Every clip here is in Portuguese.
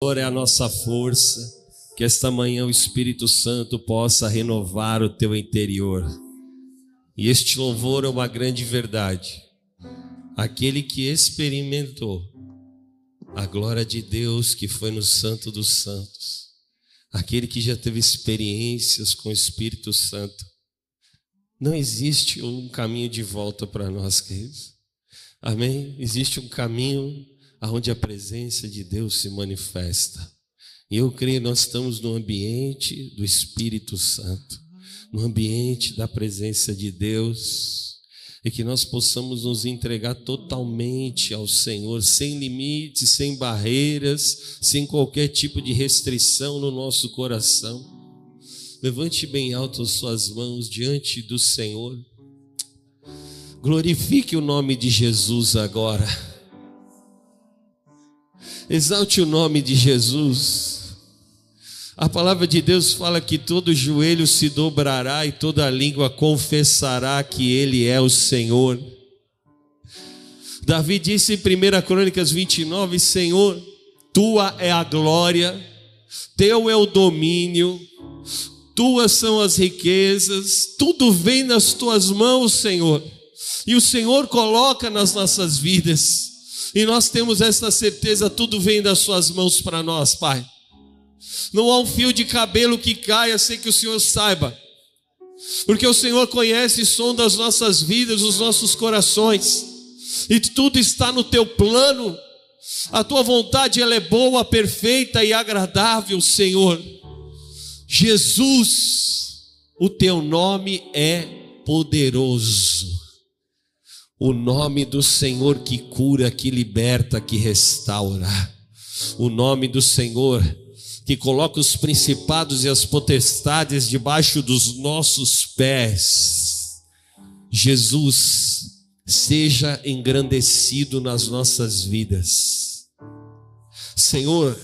Senhor é a nossa força, que esta manhã o Espírito Santo possa renovar o teu interior. E este louvor é uma grande verdade. Aquele que experimentou a glória de Deus que foi no Santo dos Santos, aquele que já teve experiências com o Espírito Santo, não existe um caminho de volta para nós, queridos. Amém? Existe um caminho aonde a presença de Deus se manifesta. E eu creio nós estamos no ambiente do Espírito Santo, no ambiente da presença de Deus, e que nós possamos nos entregar totalmente ao Senhor, sem limites, sem barreiras, sem qualquer tipo de restrição no nosso coração. Levante bem alto as suas mãos diante do Senhor. Glorifique o nome de Jesus agora. Exalte o nome de Jesus. A palavra de Deus fala que todo joelho se dobrará e toda língua confessará que Ele é o Senhor. Davi disse em 1 Crônicas 29: Senhor, tua é a glória, teu é o domínio, tuas são as riquezas, tudo vem nas tuas mãos, Senhor. E o Senhor coloca nas nossas vidas. E nós temos essa certeza, tudo vem das suas mãos para nós, Pai. Não há um fio de cabelo que caia sem que o Senhor saiba. Porque o Senhor conhece e sonda as nossas vidas, os nossos corações. E tudo está no teu plano. A tua vontade ela é boa, perfeita e agradável, Senhor. Jesus, o teu nome é poderoso. O nome do Senhor que cura, que liberta, que restaura. O nome do Senhor que coloca os principados e as potestades debaixo dos nossos pés. Jesus, seja engrandecido nas nossas vidas. Senhor,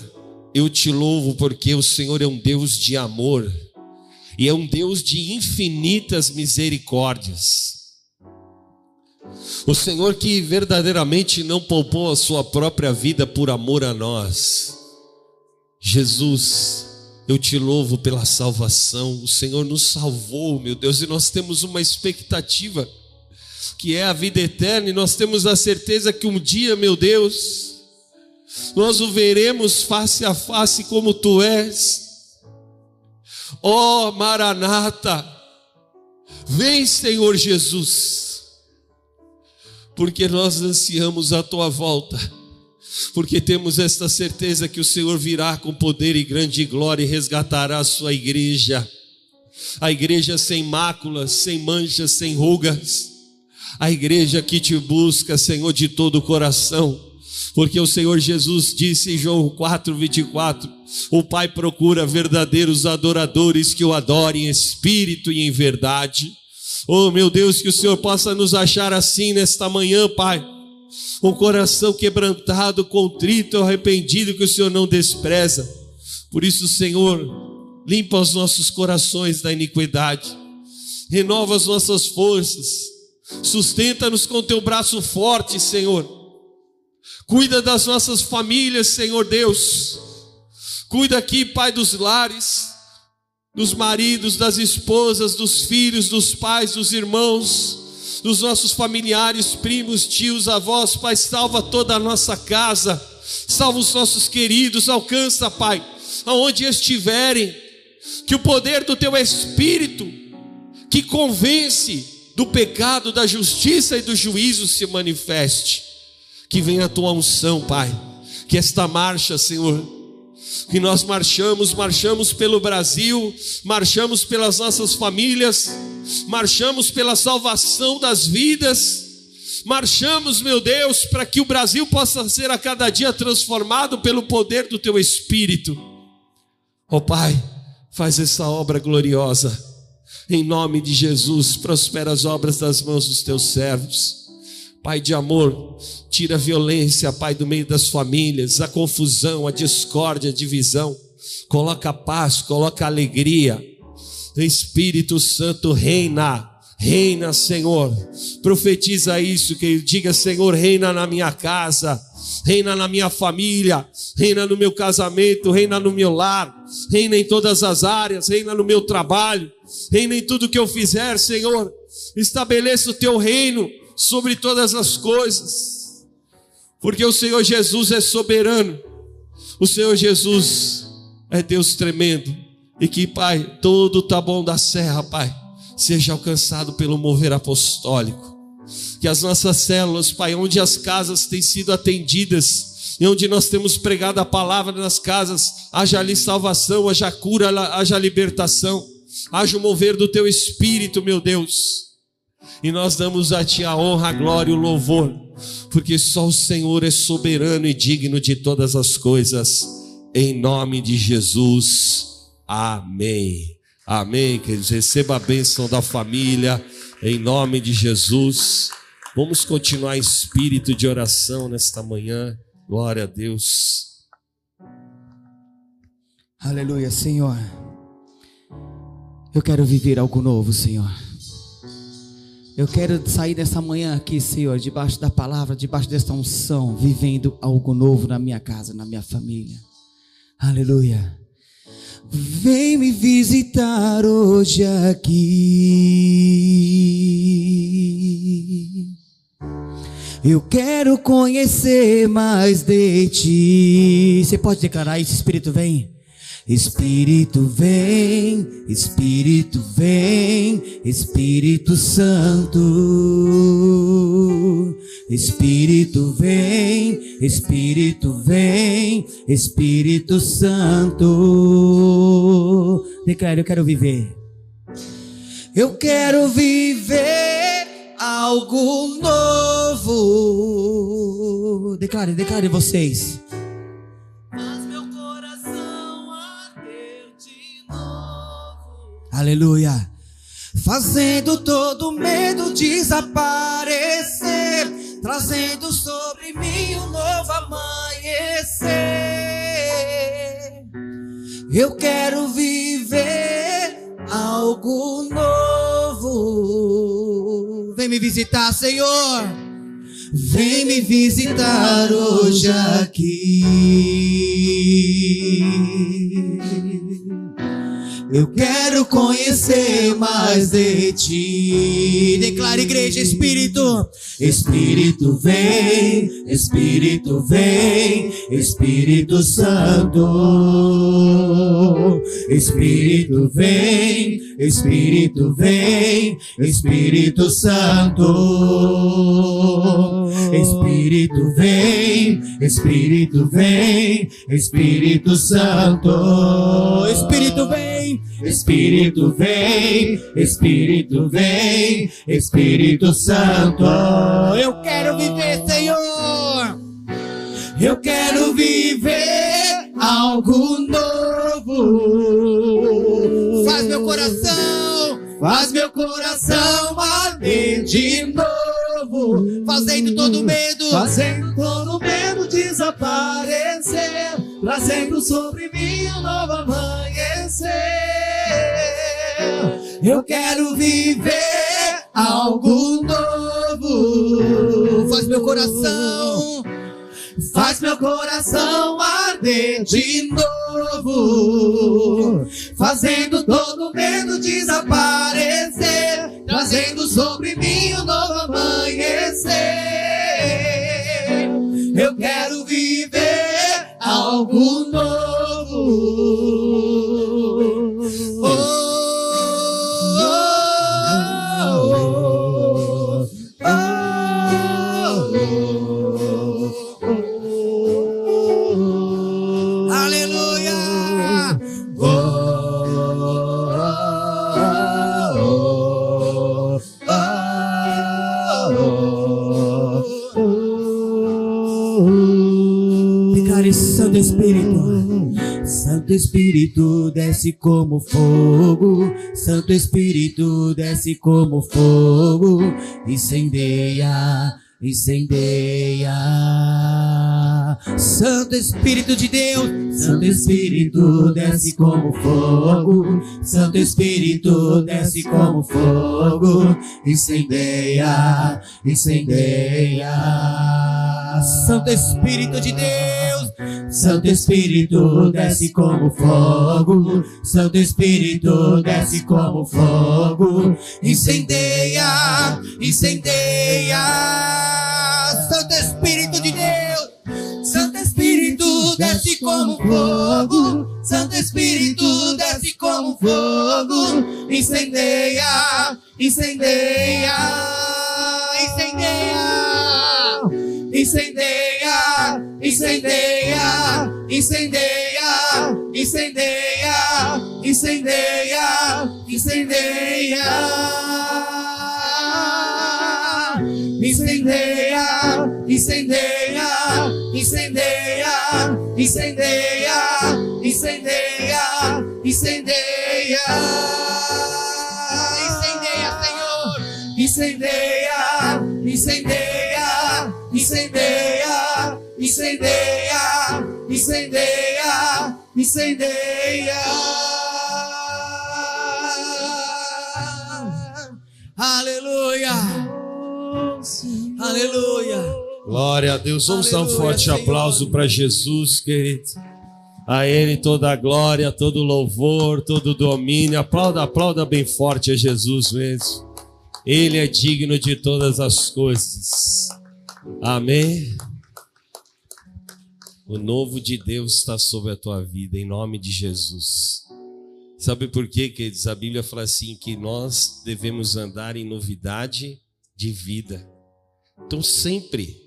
eu te louvo porque o Senhor é um Deus de amor e é um Deus de infinitas misericórdias. O Senhor que verdadeiramente não poupou a sua própria vida por amor a nós Jesus, eu te louvo pela salvação. O Senhor nos salvou, meu Deus, e nós temos uma expectativa que é a vida eterna, e nós temos a certeza que um dia, meu Deus, nós o veremos face a face como tu és. Ó oh, Maranata, vem, Senhor Jesus, porque nós ansiamos a tua volta porque temos esta certeza que o Senhor virá com poder e grande glória e resgatará a sua igreja, a igreja sem máculas, sem manchas, sem rugas, a igreja que te busca, Senhor, de todo o coração, porque o Senhor Jesus disse em João 4, 24: o Pai procura verdadeiros adoradores que o adorem em espírito e em verdade. Oh, meu Deus, que o Senhor possa nos achar assim nesta manhã, Pai um coração quebrantado, contrito, arrependido, que o Senhor não despreza. Por isso, Senhor, limpa os nossos corações da iniquidade, renova as nossas forças, sustenta-nos com teu braço forte, Senhor. Cuida das nossas famílias, Senhor Deus. Cuida aqui, Pai dos lares, dos maridos, das esposas, dos filhos, dos pais, dos irmãos dos nossos familiares, primos, tios, avós, Pai, salva toda a nossa casa, salva os nossos queridos, alcança, Pai, aonde estiverem, que o poder do Teu Espírito, que convence do pecado, da justiça e do juízo se manifeste, que venha a Tua unção, Pai, que esta marcha, Senhor, que nós marchamos, marchamos pelo Brasil, marchamos pelas nossas famílias, marchamos pela salvação das vidas, marchamos, meu Deus, para que o Brasil possa ser a cada dia transformado pelo poder do Teu Espírito. Ó oh, Pai, faz essa obra gloriosa, em nome de Jesus, prospera as obras das mãos dos Teus servos. Pai de amor, tira a violência, Pai, do meio das famílias, a confusão, a discórdia, a divisão. Coloca paz, coloca a alegria. Espírito Santo reina, Reina, Senhor. Profetiza isso, que diga, Senhor, reina na minha casa, reina na minha família, reina no meu casamento, reina no meu lar, reina em todas as áreas, reina no meu trabalho, reina em tudo que eu fizer, Senhor. Estabeleça o teu reino sobre todas as coisas, porque o Senhor Jesus é soberano, o Senhor Jesus é Deus tremendo, e que, Pai, todo o tá bom da serra, Pai seja alcançado pelo mover apostólico. Que as nossas células, Pai, onde as casas têm sido atendidas, e onde nós temos pregado a palavra nas casas, haja ali salvação, haja cura, haja libertação, haja o mover do teu espírito, meu Deus. E nós damos a Ti a honra, a glória e o louvor, porque só o Senhor é soberano e digno de todas as coisas. Em nome de Jesus. Amém. Amém, queridos. Receba a bênção da família, em nome de Jesus. Vamos continuar espírito de oração nesta manhã. Glória a Deus. Aleluia, Senhor. Eu quero viver algo novo, Senhor. Eu quero sair dessa manhã aqui, Senhor, debaixo da palavra, debaixo desta unção, vivendo algo novo na minha casa, na minha família. Aleluia. Vem me visitar hoje aqui. Eu quero conhecer mais de ti. Você pode declarar isso, Espírito vem? Espírito vem, Espírito vem, Espírito Santo. Espírito vem, Espírito vem, Espírito Santo. Declare, eu quero viver. Eu quero viver algo novo. Declare, declare vocês. Aleluia. Fazendo todo medo desaparecer, trazendo sobre mim um novo amanhecer. Eu quero viver algo novo. Vem me visitar, Senhor. Vem me visitar hoje aqui. Eu quero conhecer mais de ti. Declara, igreja, Espírito. Espírito vem, Espírito vem, Espírito Santo. Espírito vem, Espírito vem, Espírito Santo. Espírito vem, Espírito vem, Espírito Santo. Espírito vem, Espírito vem, Espírito vem, Espírito Santo. Eu quero viver, Senhor. Eu quero viver algo novo. Faz meu coração, faz meu coração arder de novo. Fazendo todo medo, fazendo todo medo desaparecer. Trazendo sobre mim um novo amanhecer. Eu quero viver algo novo. Faz meu coração, faz meu coração arder de novo. Fazendo todo medo desaparecer. Trazendo sobre mim um novo amanhecer. Espírito desce como fogo. Santo Espírito desce como fogo. Incendeia, incendeia. Santo Espírito de Deus, Santo Espírito desce como fogo, Santo Espírito desce como fogo, incendeia, incendeia. Santo Espírito de Deus, Santo Espírito desce como fogo, Santo Espírito desce como fogo, incendeia, incendeia. Santo Espírito de Deus, Santo Espírito desce como fogo, Santo Espírito desce como fogo, incendeia, incendeia, incendeia incendeia, incendeia, incendeia, incendeia, incendeia, incendeia. Incendeia, incendeia, incendeia, incendeia, incendeia, incendeia. Incendeia, Senhor. Incendeia, incendeia, incendeia, incendeia, incendeia, incendeia. Aleluia. Aleluia. Glória a Deus. Vamos dar um Aleluia, forte Senhor. aplauso para Jesus, querido. A Ele toda a glória, todo louvor, todo domínio. Aplauda, aplauda bem forte a Jesus mesmo. Ele é digno de todas as coisas. Amém. O novo de Deus está sobre a tua vida, em nome de Jesus. Sabe por quê, queridos? A Bíblia fala assim: que nós devemos andar em novidade de vida. Então, sempre,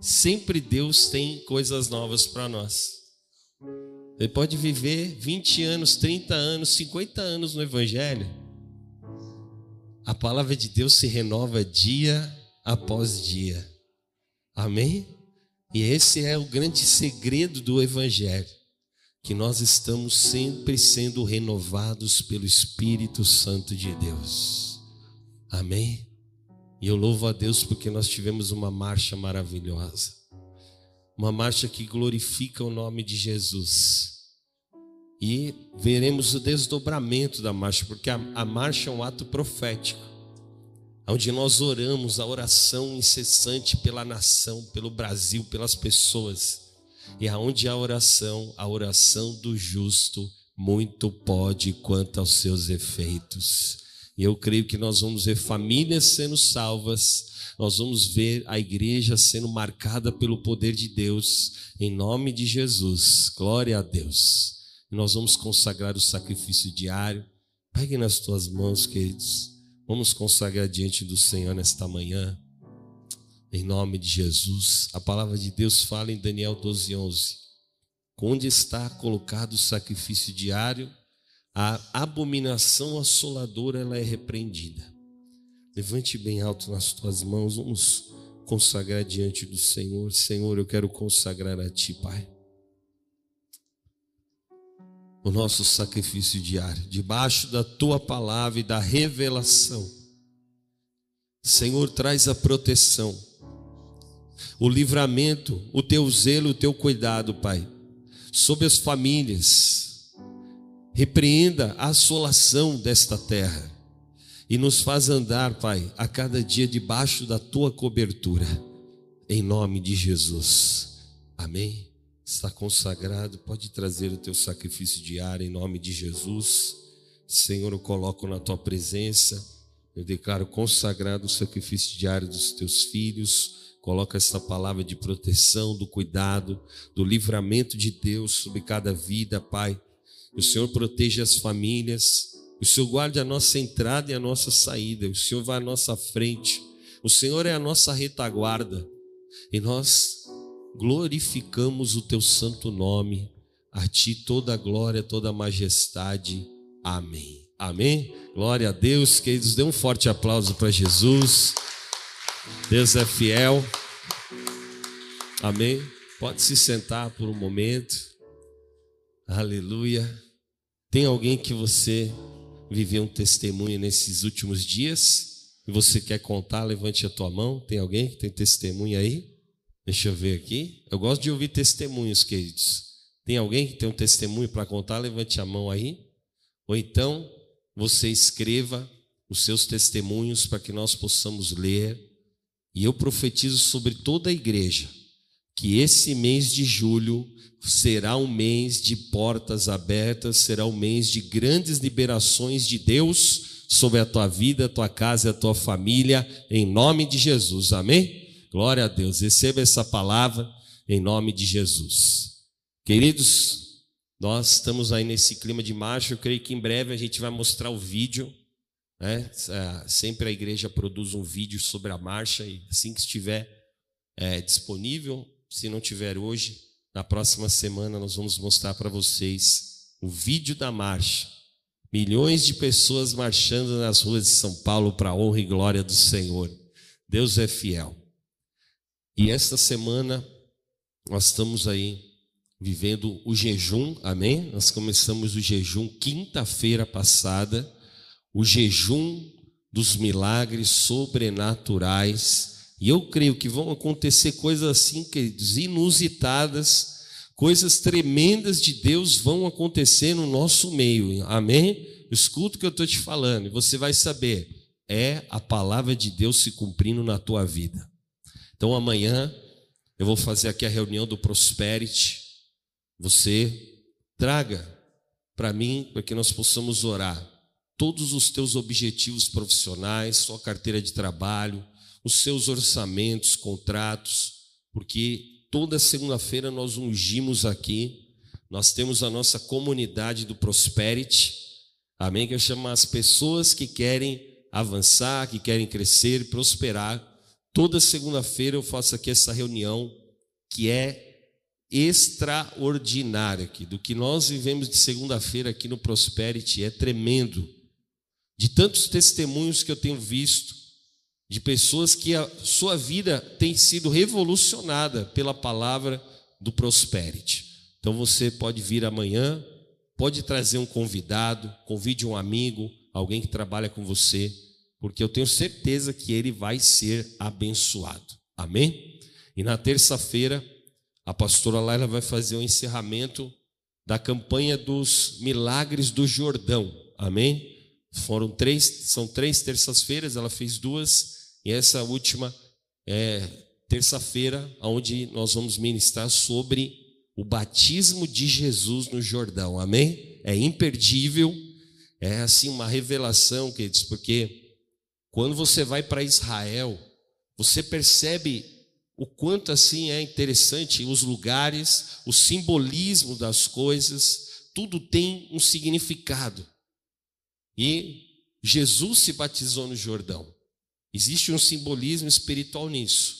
sempre Deus tem coisas novas para nós. Você pode viver 20 anos, 30 anos, 50 anos no Evangelho. A palavra de Deus se renova dia após dia. Amém? E esse é o grande segredo do Evangelho. Que nós estamos sempre sendo renovados pelo Espírito Santo de Deus. Amém? E eu louvo a Deus porque nós tivemos uma marcha maravilhosa. Uma marcha que glorifica o nome de Jesus. E veremos o desdobramento da marcha, porque a, a marcha é um ato profético, onde nós oramos a oração incessante pela nação, pelo Brasil, pelas pessoas. E aonde há oração, a oração do justo muito pode quanto aos seus efeitos. E eu creio que nós vamos ver famílias sendo salvas, nós vamos ver a igreja sendo marcada pelo poder de Deus, em nome de Jesus. Glória a Deus. E nós vamos consagrar o sacrifício diário. Pegue nas tuas mãos, queridos. Vamos consagrar diante do Senhor nesta manhã. Em nome de Jesus. A palavra de Deus fala em Daniel 12, 11. Onde está colocado o sacrifício diário, a abominação assoladora ela é repreendida. Levante bem alto nas tuas mãos, vamos consagrar diante do Senhor. Senhor, eu quero consagrar a Ti, Pai. O nosso sacrifício diário, debaixo da Tua palavra e da revelação. Senhor, traz a proteção, o livramento, o Teu zelo, o Teu cuidado, Pai, sobre as famílias. Repreenda a assolação desta terra e nos faz andar, Pai, a cada dia debaixo da tua cobertura, em nome de Jesus. Amém. Está consagrado, pode trazer o teu sacrifício diário em nome de Jesus. Senhor, eu coloco na tua presença, eu declaro consagrado o sacrifício diário dos teus filhos. Coloca essa palavra de proteção, do cuidado, do livramento de Deus sobre cada vida, Pai. O Senhor proteja as famílias, o Senhor guarde a nossa entrada e a nossa saída. O Senhor vai à nossa frente. O Senhor é a nossa retaguarda. E nós glorificamos o teu santo nome. A ti toda a glória, toda a majestade. Amém. Amém. Glória a Deus, queridos. Dê um forte aplauso para Jesus. Deus é fiel. Amém. Pode se sentar por um momento. Aleluia. Tem alguém que você viveu um testemunho nesses últimos dias? e você quer contar, levante a tua mão. Tem alguém que tem testemunho aí? Deixa eu ver aqui. Eu gosto de ouvir testemunhos, queridos. Tem alguém que tem um testemunho para contar? Levante a mão aí. Ou então, você escreva os seus testemunhos para que nós possamos ler. E eu profetizo sobre toda a igreja que esse mês de julho será um mês de portas abertas, será um mês de grandes liberações de Deus sobre a tua vida, a tua casa a tua família, em nome de Jesus. Amém? Glória a Deus. Receba essa palavra em nome de Jesus. Queridos, nós estamos aí nesse clima de marcha. Eu creio que em breve a gente vai mostrar o vídeo. Né? É, sempre a igreja produz um vídeo sobre a marcha e assim que estiver é, disponível, se não tiver hoje, na próxima semana nós vamos mostrar para vocês o vídeo da marcha. Milhões de pessoas marchando nas ruas de São Paulo para a honra e glória do Senhor. Deus é fiel. E esta semana nós estamos aí vivendo o jejum, amém? Nós começamos o jejum quinta-feira passada, o jejum dos milagres sobrenaturais e eu creio que vão acontecer coisas assim, queridos, inusitadas, coisas tremendas de Deus vão acontecer no nosso meio. Amém? Escuta o que eu estou te falando e você vai saber. É a palavra de Deus se cumprindo na tua vida. Então amanhã eu vou fazer aqui a reunião do Prosperity. Você traga para mim, para que nós possamos orar todos os teus objetivos profissionais, sua carteira de trabalho, os seus orçamentos, contratos, porque toda segunda-feira nós ungimos aqui, nós temos a nossa comunidade do Prosperity, amém? Que eu chamo as pessoas que querem avançar, que querem crescer, prosperar. Toda segunda-feira eu faço aqui essa reunião que é extraordinária aqui. Do que nós vivemos de segunda-feira aqui no Prosperity é tremendo. De tantos testemunhos que eu tenho visto, de pessoas que a sua vida tem sido revolucionada pela palavra do Prosperity. Então você pode vir amanhã, pode trazer um convidado, convide um amigo, alguém que trabalha com você, porque eu tenho certeza que ele vai ser abençoado. Amém? E na terça-feira, a pastora Laila vai fazer o encerramento da campanha dos milagres do Jordão. Amém? Foram três, são três terças-feiras, ela fez duas e essa última é terça-feira, onde nós vamos ministrar sobre o batismo de Jesus no Jordão. Amém? É imperdível. É assim uma revelação, queridos, porque quando você vai para Israel, você percebe o quanto assim é interessante os lugares, o simbolismo das coisas, tudo tem um significado. E Jesus se batizou no Jordão. Existe um simbolismo espiritual nisso.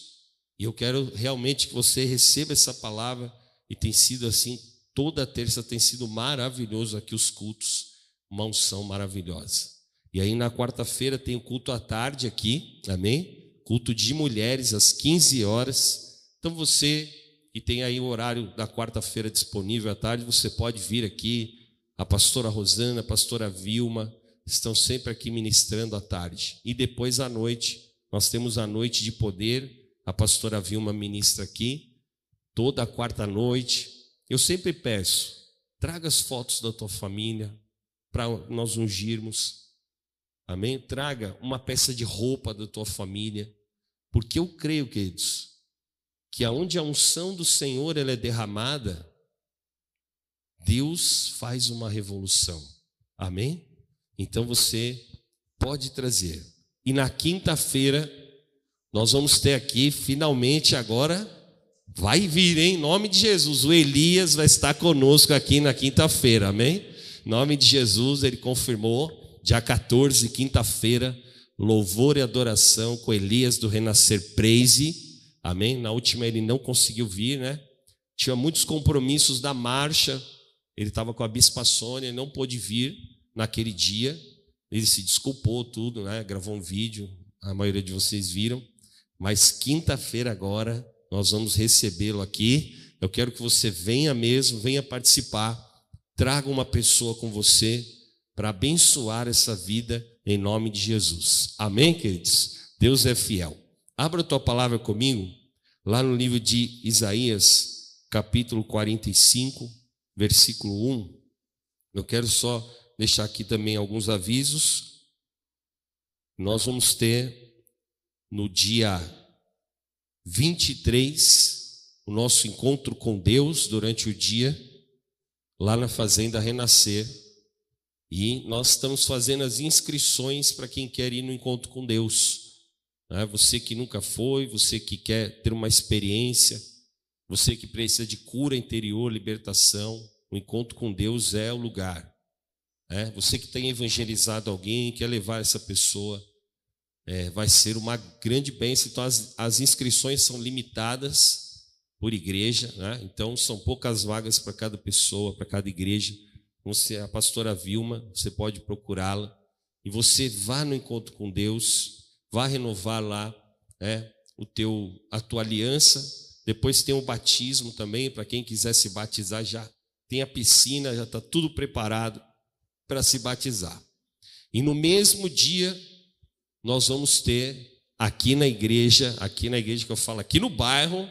E eu quero realmente que você receba essa palavra e tem sido assim, toda terça tem sido maravilhoso aqui os cultos, uma unção maravilhosa. E aí na quarta-feira tem o culto à tarde aqui, amém? Culto de mulheres às 15 horas. Então você que tem aí o horário da quarta-feira disponível à tarde, você pode vir aqui. A pastora Rosana, a pastora Vilma, estão sempre aqui ministrando à tarde. E depois à noite, nós temos a noite de poder. A pastora Vilma ministra aqui, toda quarta noite. Eu sempre peço, traga as fotos da tua família para nós ungirmos. Amém? Traga uma peça de roupa da tua família. Porque eu creio, queridos, que aonde a unção do Senhor ela é derramada, Deus faz uma revolução. Amém? Então você pode trazer. E na quinta-feira, nós vamos ter aqui, finalmente agora, vai vir, hein? em nome de Jesus. O Elias vai estar conosco aqui na quinta-feira, amém? Em nome de Jesus, ele confirmou, dia 14, quinta-feira, louvor e adoração com Elias do Renascer Praise, amém? Na última ele não conseguiu vir, né? Tinha muitos compromissos da marcha, ele estava com a Bispa Sônia, não pôde vir naquele dia. Ele se desculpou tudo, né? Gravou um vídeo, a maioria de vocês viram. Mas quinta-feira agora nós vamos recebê-lo aqui. Eu quero que você venha mesmo, venha participar. Traga uma pessoa com você para abençoar essa vida em nome de Jesus. Amém, queridos? Deus é fiel. Abra a tua palavra comigo, lá no livro de Isaías, capítulo 45, versículo 1. Eu quero só deixar aqui também alguns avisos. Nós vamos ter no dia 23 o nosso encontro com Deus durante o dia, lá na Fazenda Renascer. E nós estamos fazendo as inscrições para quem quer ir no encontro com Deus. Né? Você que nunca foi, você que quer ter uma experiência, você que precisa de cura interior, libertação, o encontro com Deus é o lugar. É, você que tem evangelizado alguém, quer levar essa pessoa, é, vai ser uma grande bênção. Então, as, as inscrições são limitadas por igreja, né? então são poucas vagas para cada pessoa, para cada igreja. Você, a pastora Vilma, você pode procurá-la e você vá no encontro com Deus, vá renovar lá é, o teu, a tua aliança. Depois tem o batismo também, para quem quiser se batizar já tem a piscina, já está tudo preparado para se batizar. E no mesmo dia, nós vamos ter aqui na igreja, aqui na igreja que eu falo, aqui no bairro,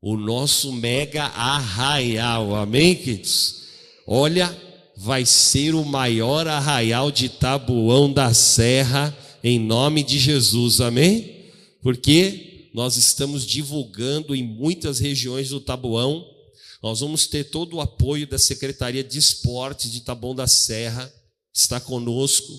o nosso mega arraial, amém, queridos? Olha, vai ser o maior arraial de Tabuão da Serra, em nome de Jesus, amém? Porque nós estamos divulgando em muitas regiões do Tabuão nós vamos ter todo o apoio da Secretaria de Esportes de Taboão da Serra, está conosco,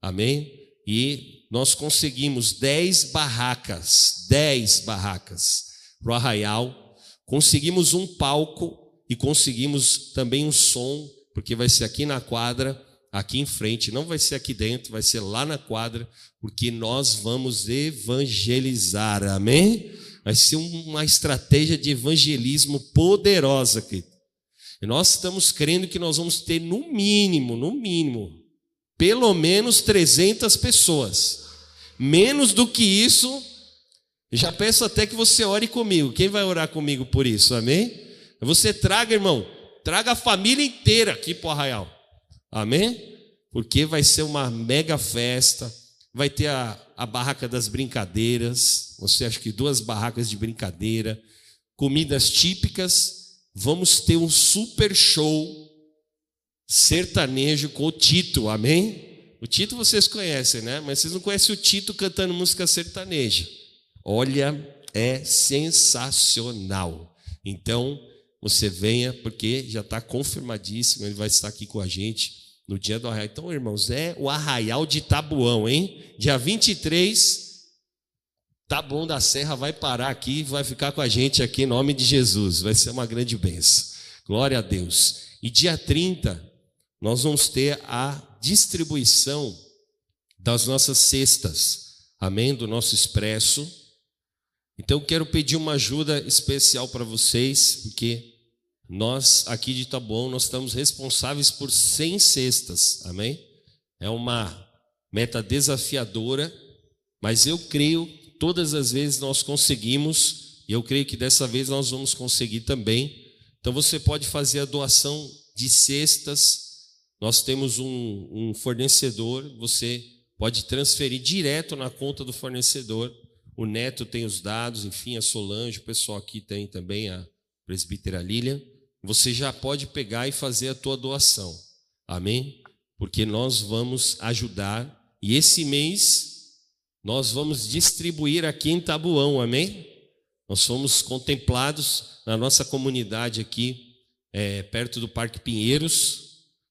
amém? E nós conseguimos 10 barracas, 10 barracas para o arraial, conseguimos um palco e conseguimos também um som, porque vai ser aqui na quadra, aqui em frente, não vai ser aqui dentro, vai ser lá na quadra, porque nós vamos evangelizar, amém? vai ser uma estratégia de evangelismo poderosa, querido. E nós estamos crendo que nós vamos ter no mínimo, no mínimo, pelo menos 300 pessoas. Menos do que isso, já peço até que você ore comigo. Quem vai orar comigo por isso? Amém? Você traga, irmão, traga a família inteira aqui para o Arraial. Amém? Porque vai ser uma mega festa vai ter a, a barraca das brincadeiras, você acha que duas barracas de brincadeira, comidas típicas, vamos ter um super show sertanejo com o Tito, amém? O Tito vocês conhecem, né? Mas vocês não conhecem o Tito cantando música sertaneja. Olha, é sensacional. Então, você venha, porque já está confirmadíssimo, ele vai estar aqui com a gente no dia do arraial. Então, irmãos, é o arraial de Tabuão, hein? Dia 23, Tabuão da Serra vai parar aqui, vai ficar com a gente aqui em nome de Jesus. Vai ser uma grande benção. Glória a Deus. E dia 30, nós vamos ter a distribuição das nossas cestas. Amém? Do nosso expresso. Então, quero pedir uma ajuda especial para vocês, porque nós aqui de Taboão, nós estamos responsáveis por 100 cestas, amém? É uma meta desafiadora, mas eu creio todas as vezes nós conseguimos, e eu creio que dessa vez nós vamos conseguir também. Então você pode fazer a doação de cestas, nós temos um, um fornecedor, você pode transferir direto na conta do fornecedor. O Neto tem os dados, enfim, a Solange, o pessoal aqui tem também, a presbítera Lilian você já pode pegar e fazer a tua doação. Amém? Porque nós vamos ajudar e esse mês nós vamos distribuir aqui em Tabuão, amém? Nós fomos contemplados na nossa comunidade aqui, é, perto do Parque Pinheiros,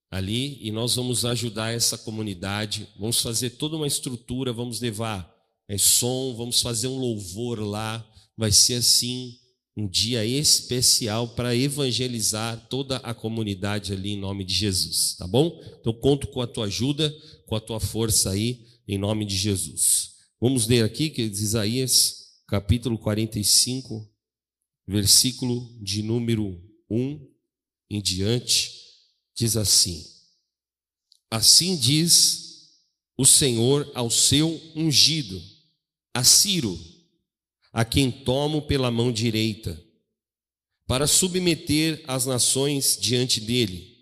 ali, e nós vamos ajudar essa comunidade. Vamos fazer toda uma estrutura, vamos levar é, som, vamos fazer um louvor lá. Vai ser assim, um dia especial para evangelizar toda a comunidade ali em nome de Jesus, tá bom? Então conto com a tua ajuda, com a tua força aí, em nome de Jesus. Vamos ler aqui, que diz Isaías, capítulo 45, versículo de número 1 em diante, diz assim: Assim diz o Senhor ao seu ungido, a Ciro, a quem tomo pela mão direita, para submeter as nações diante dele,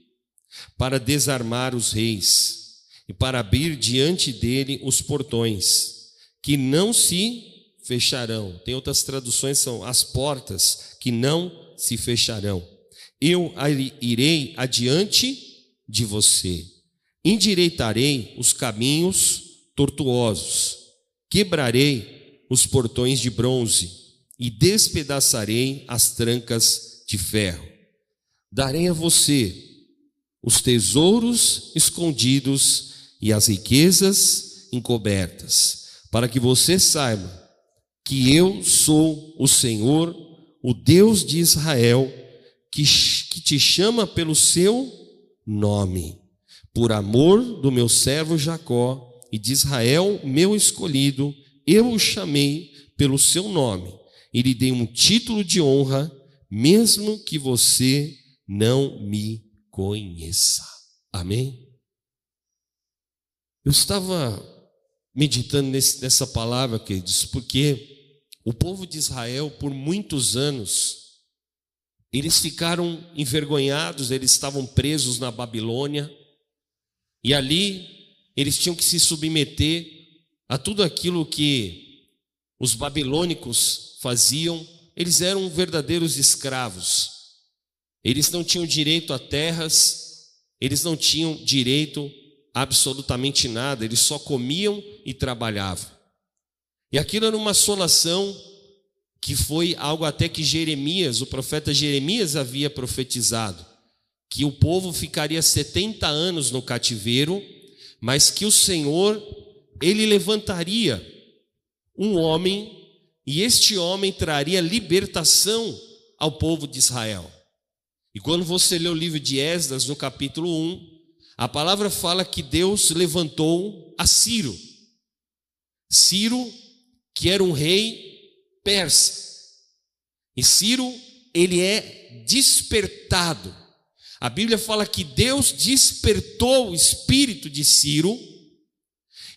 para desarmar os reis, e para abrir diante dele os portões, que não se fecharão. Tem outras traduções são as portas que não se fecharão. Eu irei adiante de você. Endireitarei os caminhos tortuosos. Quebrarei os portões de bronze e despedaçarei as trancas de ferro. Darei a você os tesouros escondidos e as riquezas encobertas, para que você saiba que eu sou o Senhor, o Deus de Israel, que, que te chama pelo seu nome, por amor do meu servo Jacó e de Israel, meu escolhido, eu o chamei pelo seu nome e lhe dei um título de honra, mesmo que você não me conheça. Amém? Eu estava meditando nesse, nessa palavra, queridos, porque o povo de Israel, por muitos anos, eles ficaram envergonhados, eles estavam presos na Babilônia, e ali eles tinham que se submeter a tudo aquilo que os babilônicos faziam, eles eram verdadeiros escravos. Eles não tinham direito a terras, eles não tinham direito absolutamente nada, eles só comiam e trabalhavam. E aquilo era uma assolação que foi algo até que Jeremias, o profeta Jeremias, havia profetizado: que o povo ficaria 70 anos no cativeiro, mas que o Senhor, ele levantaria um homem, e este homem traria libertação ao povo de Israel. E quando você lê o livro de Esdras, no capítulo 1, a palavra fala que Deus levantou a Ciro. Ciro, que era um rei persa. E Ciro, ele é despertado. A Bíblia fala que Deus despertou o espírito de Ciro.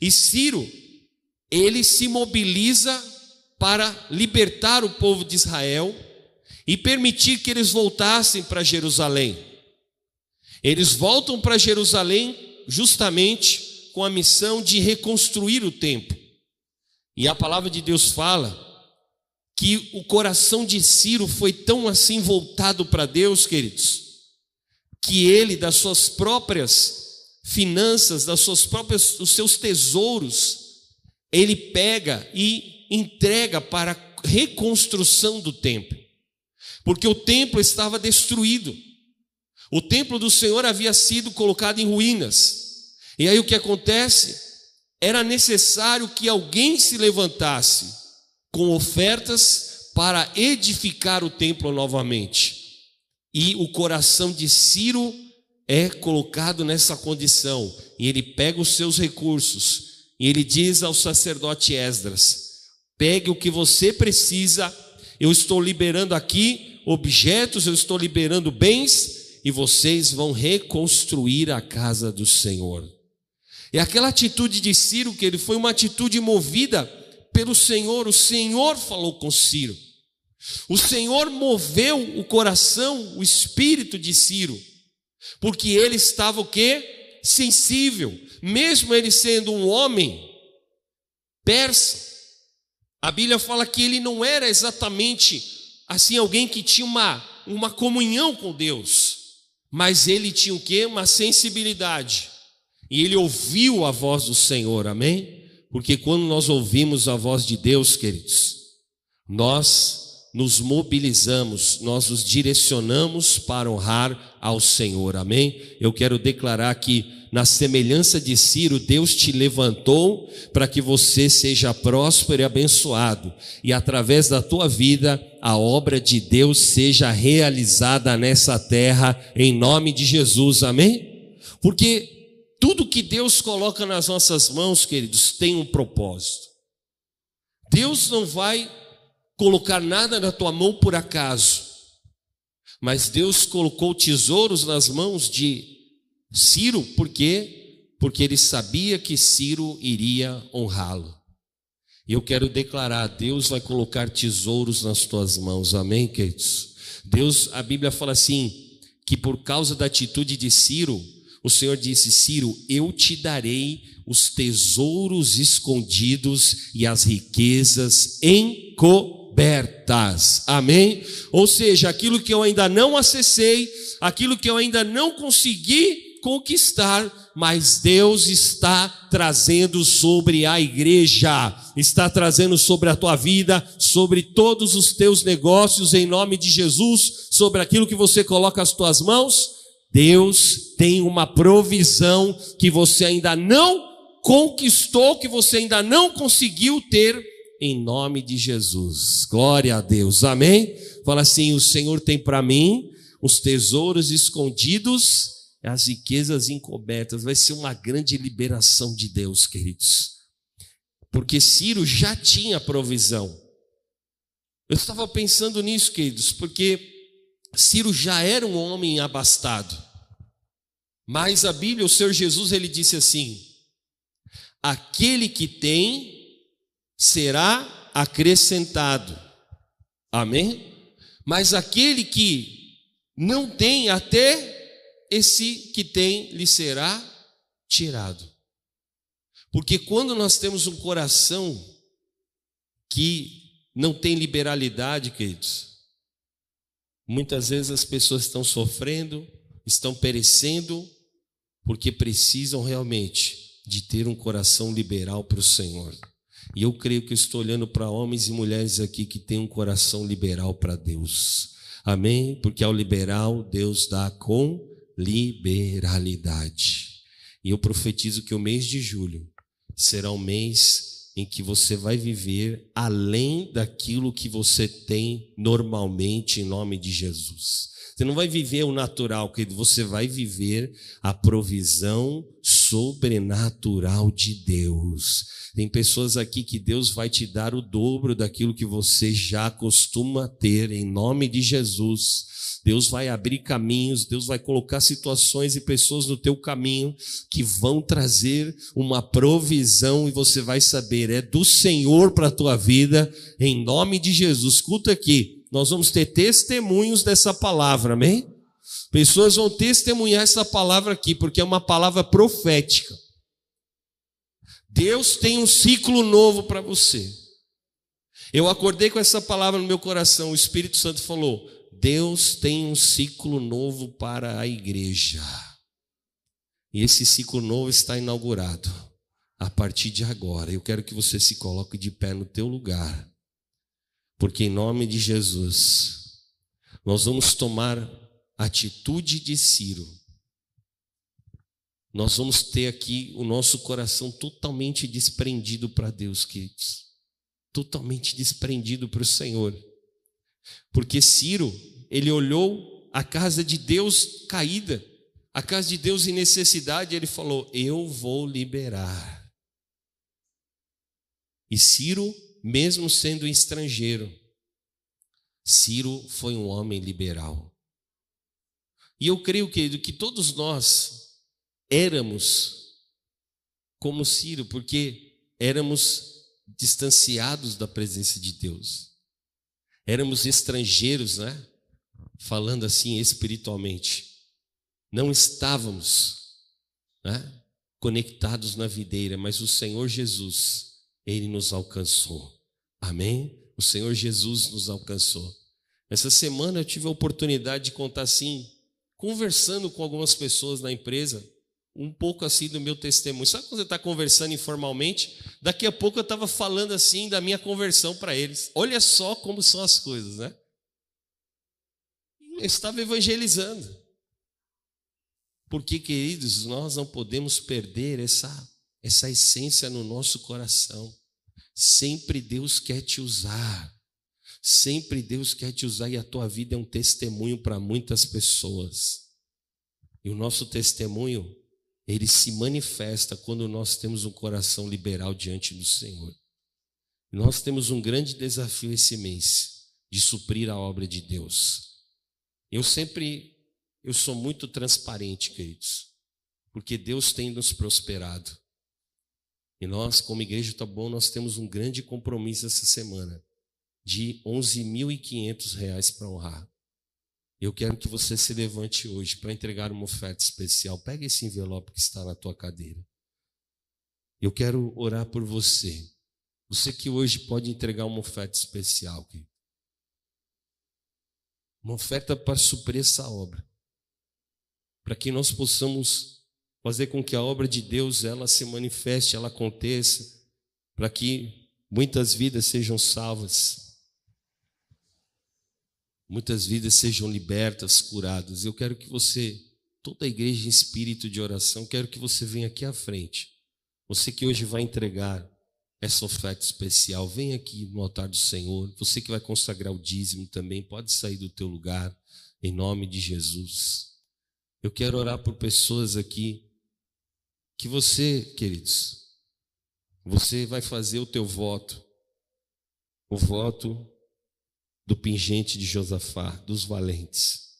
E Ciro, ele se mobiliza para libertar o povo de Israel e permitir que eles voltassem para Jerusalém. Eles voltam para Jerusalém justamente com a missão de reconstruir o templo. E a palavra de Deus fala que o coração de Ciro foi tão assim voltado para Deus, queridos, que ele das suas próprias finanças, das suas próprias dos seus tesouros, ele pega e entrega para a reconstrução do templo. Porque o templo estava destruído. O templo do Senhor havia sido colocado em ruínas. E aí o que acontece? Era necessário que alguém se levantasse com ofertas para edificar o templo novamente. E o coração de Ciro é colocado nessa condição. E ele pega os seus recursos e ele diz ao sacerdote Esdras: pegue o que você precisa, eu estou liberando aqui objetos, eu estou liberando bens e vocês vão reconstruir a casa do Senhor. E aquela atitude de Ciro, que ele foi uma atitude movida pelo Senhor, o Senhor falou com Ciro. O Senhor moveu o coração, o espírito de Ciro, porque ele estava o quê? Sensível, mesmo ele sendo um homem persa. A Bíblia fala que ele não era exatamente assim alguém que tinha uma, uma comunhão com Deus. Mas ele tinha o quê? Uma sensibilidade. E ele ouviu a voz do Senhor, amém? Porque quando nós ouvimos a voz de Deus, queridos, nós nos mobilizamos, nós nos direcionamos para honrar ao Senhor, amém? Eu quero declarar que, na semelhança de Ciro, Deus te levantou para que você seja próspero e abençoado, e através da tua vida, a obra de Deus seja realizada nessa terra, em nome de Jesus, amém? Porque tudo que Deus coloca nas nossas mãos, queridos, tem um propósito. Deus não vai colocar nada na tua mão por acaso, mas Deus colocou tesouros nas mãos de Ciro, por quê? Porque ele sabia que Ciro iria honrá-lo. E eu quero declarar: Deus vai colocar tesouros nas tuas mãos, amém, queridos? Deus, a Bíblia fala assim: que por causa da atitude de Ciro, o Senhor disse: Ciro, eu te darei os tesouros escondidos e as riquezas encobertas. Amém? Ou seja, aquilo que eu ainda não acessei, aquilo que eu ainda não consegui conquistar, mas Deus está trazendo sobre a igreja, está trazendo sobre a tua vida, sobre todos os teus negócios, em nome de Jesus, sobre aquilo que você coloca as tuas mãos. Deus tem uma provisão que você ainda não conquistou, que você ainda não conseguiu ter, em nome de Jesus. Glória a Deus, amém? Fala assim: o Senhor tem para mim os tesouros escondidos as riquezas encobertas. Vai ser uma grande liberação de Deus, queridos. Porque Ciro já tinha provisão. Eu estava pensando nisso, queridos, porque Ciro já era um homem abastado. Mas a Bíblia, o Senhor Jesus, ele disse assim: aquele que tem será acrescentado. Amém? Mas aquele que não tem, até esse que tem lhe será tirado. Porque quando nós temos um coração que não tem liberalidade, queridos, muitas vezes as pessoas estão sofrendo, estão perecendo, porque precisam realmente de ter um coração liberal para o Senhor. E eu creio que estou olhando para homens e mulheres aqui que têm um coração liberal para Deus. Amém? Porque ao liberal, Deus dá com liberalidade. E eu profetizo que o mês de julho será um mês em que você vai viver além daquilo que você tem normalmente em nome de Jesus. Você não vai viver o natural, querido, você vai viver a provisão sobrenatural de Deus. Tem pessoas aqui que Deus vai te dar o dobro daquilo que você já costuma ter, em nome de Jesus. Deus vai abrir caminhos, Deus vai colocar situações e pessoas no teu caminho que vão trazer uma provisão e você vai saber, é do Senhor para a tua vida, em nome de Jesus. Escuta aqui, nós vamos ter testemunhos dessa palavra, amém? Pessoas vão testemunhar essa palavra aqui, porque é uma palavra profética. Deus tem um ciclo novo para você. Eu acordei com essa palavra no meu coração, o Espírito Santo falou: Deus tem um ciclo novo para a igreja. E esse ciclo novo está inaugurado a partir de agora. Eu quero que você se coloque de pé no teu lugar. Porque em nome de Jesus, nós vamos tomar atitude de Ciro. Nós vamos ter aqui o nosso coração totalmente desprendido para Deus, queridos. Totalmente desprendido para o Senhor. Porque Ciro ele olhou a casa de Deus caída, a casa de Deus em necessidade, ele falou: Eu vou liberar. E Ciro, mesmo sendo estrangeiro, Ciro foi um homem liberal. E eu creio, querido, que todos nós éramos como Ciro, porque éramos distanciados da presença de Deus. Éramos estrangeiros, né? falando assim espiritualmente, não estávamos né, conectados na videira, mas o Senhor Jesus, Ele nos alcançou. Amém? O Senhor Jesus nos alcançou. Essa semana eu tive a oportunidade de contar assim, conversando com algumas pessoas na empresa, um pouco assim do meu testemunho. Sabe quando você está conversando informalmente? Daqui a pouco eu estava falando assim da minha conversão para eles. Olha só como são as coisas, né? estava evangelizando. Porque, queridos, nós não podemos perder essa, essa essência no nosso coração. Sempre Deus quer te usar. Sempre Deus quer te usar e a tua vida é um testemunho para muitas pessoas. E o nosso testemunho, ele se manifesta quando nós temos um coração liberal diante do Senhor. Nós temos um grande desafio esse mês de suprir a obra de Deus. Eu sempre, eu sou muito transparente, queridos, porque Deus tem nos prosperado. E nós, como igreja tá bom, nós temos um grande compromisso essa semana de 11.500 reais para honrar. Eu quero que você se levante hoje para entregar uma oferta especial. Pega esse envelope que está na tua cadeira. Eu quero orar por você. Você que hoje pode entregar uma oferta especial. Uma oferta para suprir essa obra. Para que nós possamos fazer com que a obra de Deus ela se manifeste, ela aconteça, para que muitas vidas sejam salvas. Muitas vidas sejam libertas, curadas. Eu quero que você, toda a igreja em espírito de oração, quero que você venha aqui à frente. Você que hoje vai entregar essa oferta especial, vem aqui no altar do Senhor. Você que vai consagrar o dízimo também, pode sair do teu lugar, em nome de Jesus. Eu quero orar por pessoas aqui que você, queridos, você vai fazer o teu voto, o voto do pingente de Josafá, dos valentes.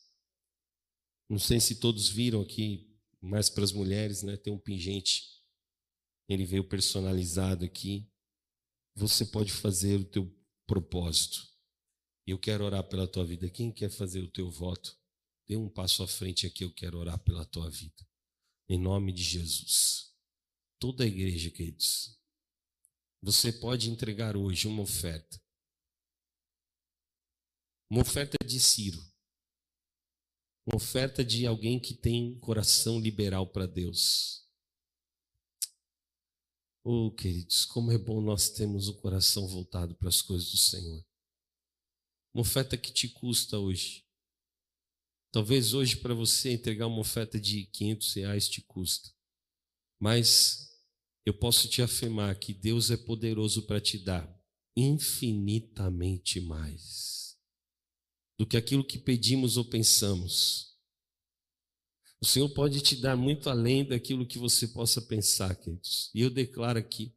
Não sei se todos viram aqui, mais para as mulheres, né? Tem um pingente ele veio personalizado aqui. Você pode fazer o teu propósito. Eu quero orar pela tua vida. Quem quer fazer o teu voto? Dê um passo à frente aqui, eu quero orar pela tua vida. Em nome de Jesus. Toda a igreja, queridos. Você pode entregar hoje uma oferta. Uma oferta de Ciro. Uma oferta de alguém que tem coração liberal para Deus. Oh, queridos, como é bom nós termos o coração voltado para as coisas do Senhor. Uma oferta que te custa hoje. Talvez hoje para você entregar uma oferta de 500 reais te custa. Mas eu posso te afirmar que Deus é poderoso para te dar infinitamente mais do que aquilo que pedimos ou pensamos. O Senhor pode te dar muito além daquilo que você possa pensar, queridos. E eu declaro aqui: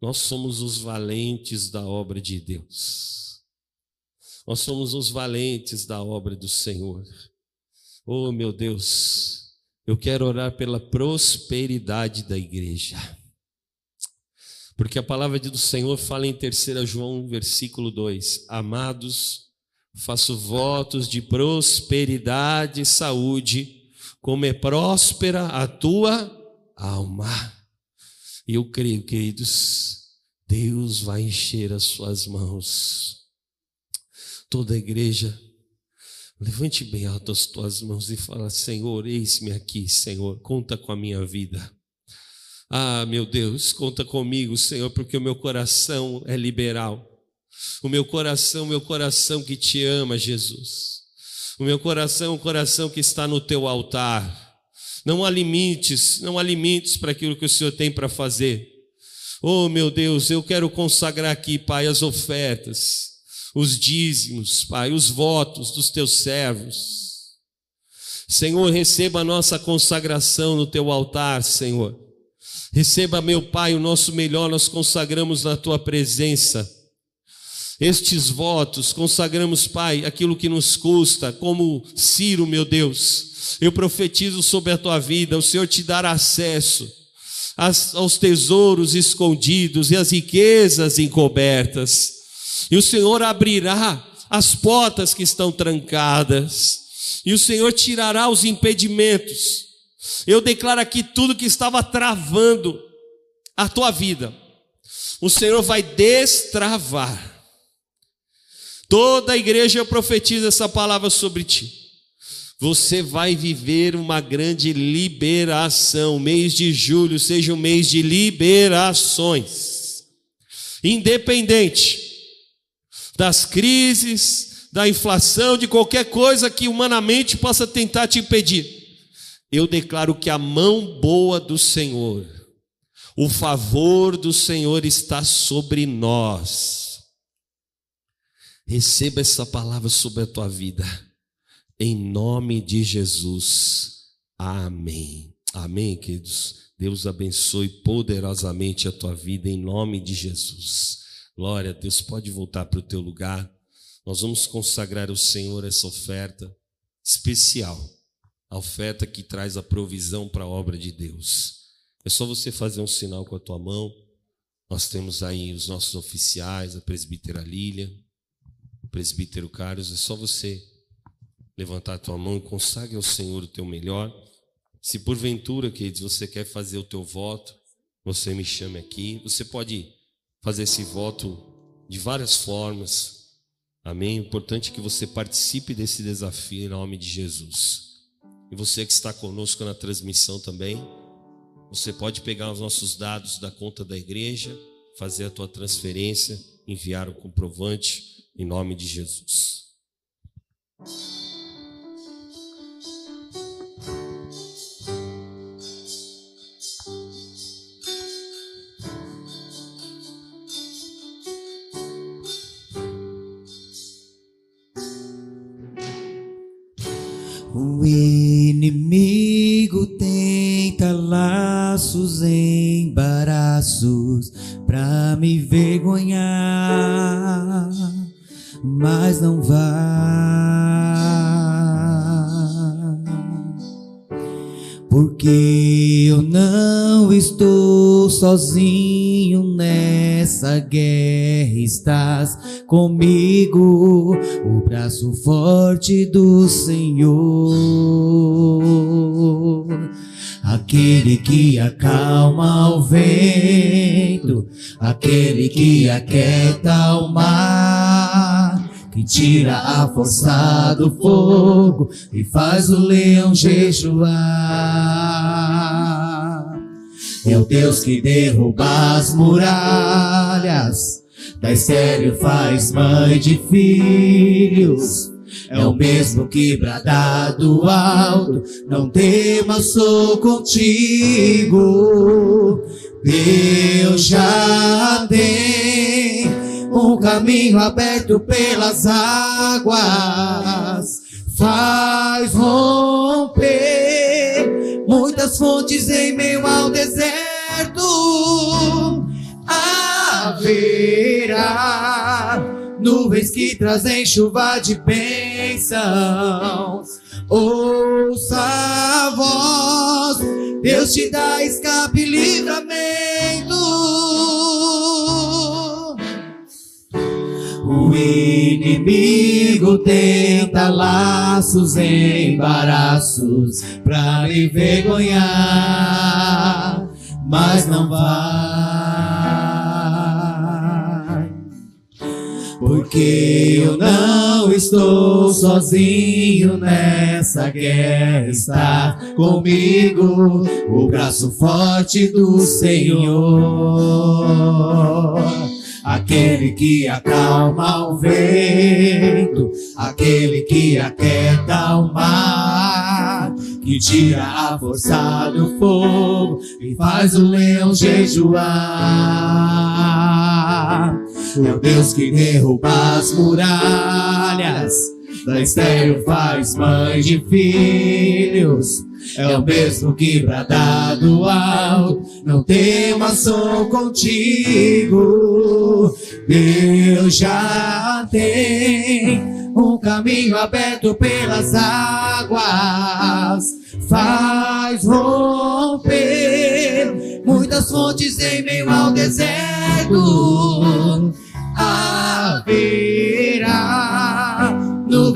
nós somos os valentes da obra de Deus. Nós somos os valentes da obra do Senhor. Oh, meu Deus, eu quero orar pela prosperidade da igreja. Porque a palavra do Senhor fala em 3 João, versículo 2: Amados, faço votos de prosperidade e saúde como é próspera a tua alma. E eu creio, queridos, Deus vai encher as suas mãos. Toda a igreja, levante bem alto as tuas mãos e fala: Senhor, eis-me aqui, Senhor, conta com a minha vida. Ah, meu Deus, conta comigo, Senhor, porque o meu coração é liberal. O meu coração, meu coração que te ama, Jesus. O meu coração um coração que está no teu altar. Não há limites, não há limites para aquilo que o Senhor tem para fazer. Oh, meu Deus, eu quero consagrar aqui, Pai, as ofertas, os dízimos, Pai, os votos dos teus servos. Senhor, receba a nossa consagração no teu altar, Senhor. Receba, meu Pai, o nosso melhor, nós consagramos na tua presença. Estes votos, consagramos, Pai, aquilo que nos custa, como Ciro, meu Deus. Eu profetizo sobre a tua vida, o Senhor te dará acesso aos tesouros escondidos e às riquezas encobertas. E o Senhor abrirá as portas que estão trancadas. E o Senhor tirará os impedimentos. Eu declaro aqui tudo que estava travando a tua vida. O Senhor vai destravar Toda a igreja profetiza essa palavra sobre ti. Você vai viver uma grande liberação. O mês de julho seja um mês de liberações. Independente das crises, da inflação, de qualquer coisa que humanamente possa tentar te impedir. Eu declaro que a mão boa do Senhor, o favor do Senhor está sobre nós Receba essa palavra sobre a tua vida. Em nome de Jesus. Amém. Amém, queridos. Deus abençoe poderosamente a tua vida em nome de Jesus. Glória a Deus. Pode voltar para o teu lugar. Nós vamos consagrar ao Senhor essa oferta especial. A oferta que traz a provisão para a obra de Deus. É só você fazer um sinal com a tua mão. Nós temos aí os nossos oficiais, a presbítera Lília, presbítero Carlos, é só você levantar a tua mão consagre ao Senhor o teu melhor. Se porventura, queridos, você quer fazer o teu voto, você me chame aqui. Você pode fazer esse voto de várias formas. Amém? O importante é que você participe desse desafio em nome de Jesus. E você que está conosco na transmissão também, você pode pegar os nossos dados da conta da igreja, fazer a tua transferência, enviar o comprovante em nome de Jesus. O inimigo tenta laços, embaraços pra me vergonhar, mas não vai. Porque eu não estou sozinho nessa guerra, estás comigo, o braço forte do Senhor. Aquele que acalma o vento, aquele que aquieta o mar que tira a força do fogo e faz o leão jejuar. É o Deus que derruba as muralhas, da estéreo faz mãe de filhos. É o mesmo que brada do alto, não temas, sou contigo. Deus já tem um caminho aberto pelas águas, faz romper muitas fontes em meio ao deserto. Haverá nuvens que trazem chuva de bênçãos. Ouça a voz, Deus te dá escape e livramento. Inimigo tenta laços, embaraços pra me envergonhar, mas não vai. Porque eu não estou sozinho nessa guerra, está comigo o braço forte do Senhor aquele que acalma o vento, aquele que aquieta o mar, que tira a força do fogo e faz o leão jejuar. É o Deus que derruba as muralhas, da estéreo faz mãe de filhos. É o mesmo que brada do alto, não temas, sou contigo. Deus já tem um caminho aberto pelas águas, faz romper muitas fontes em meio ao deserto. Haverá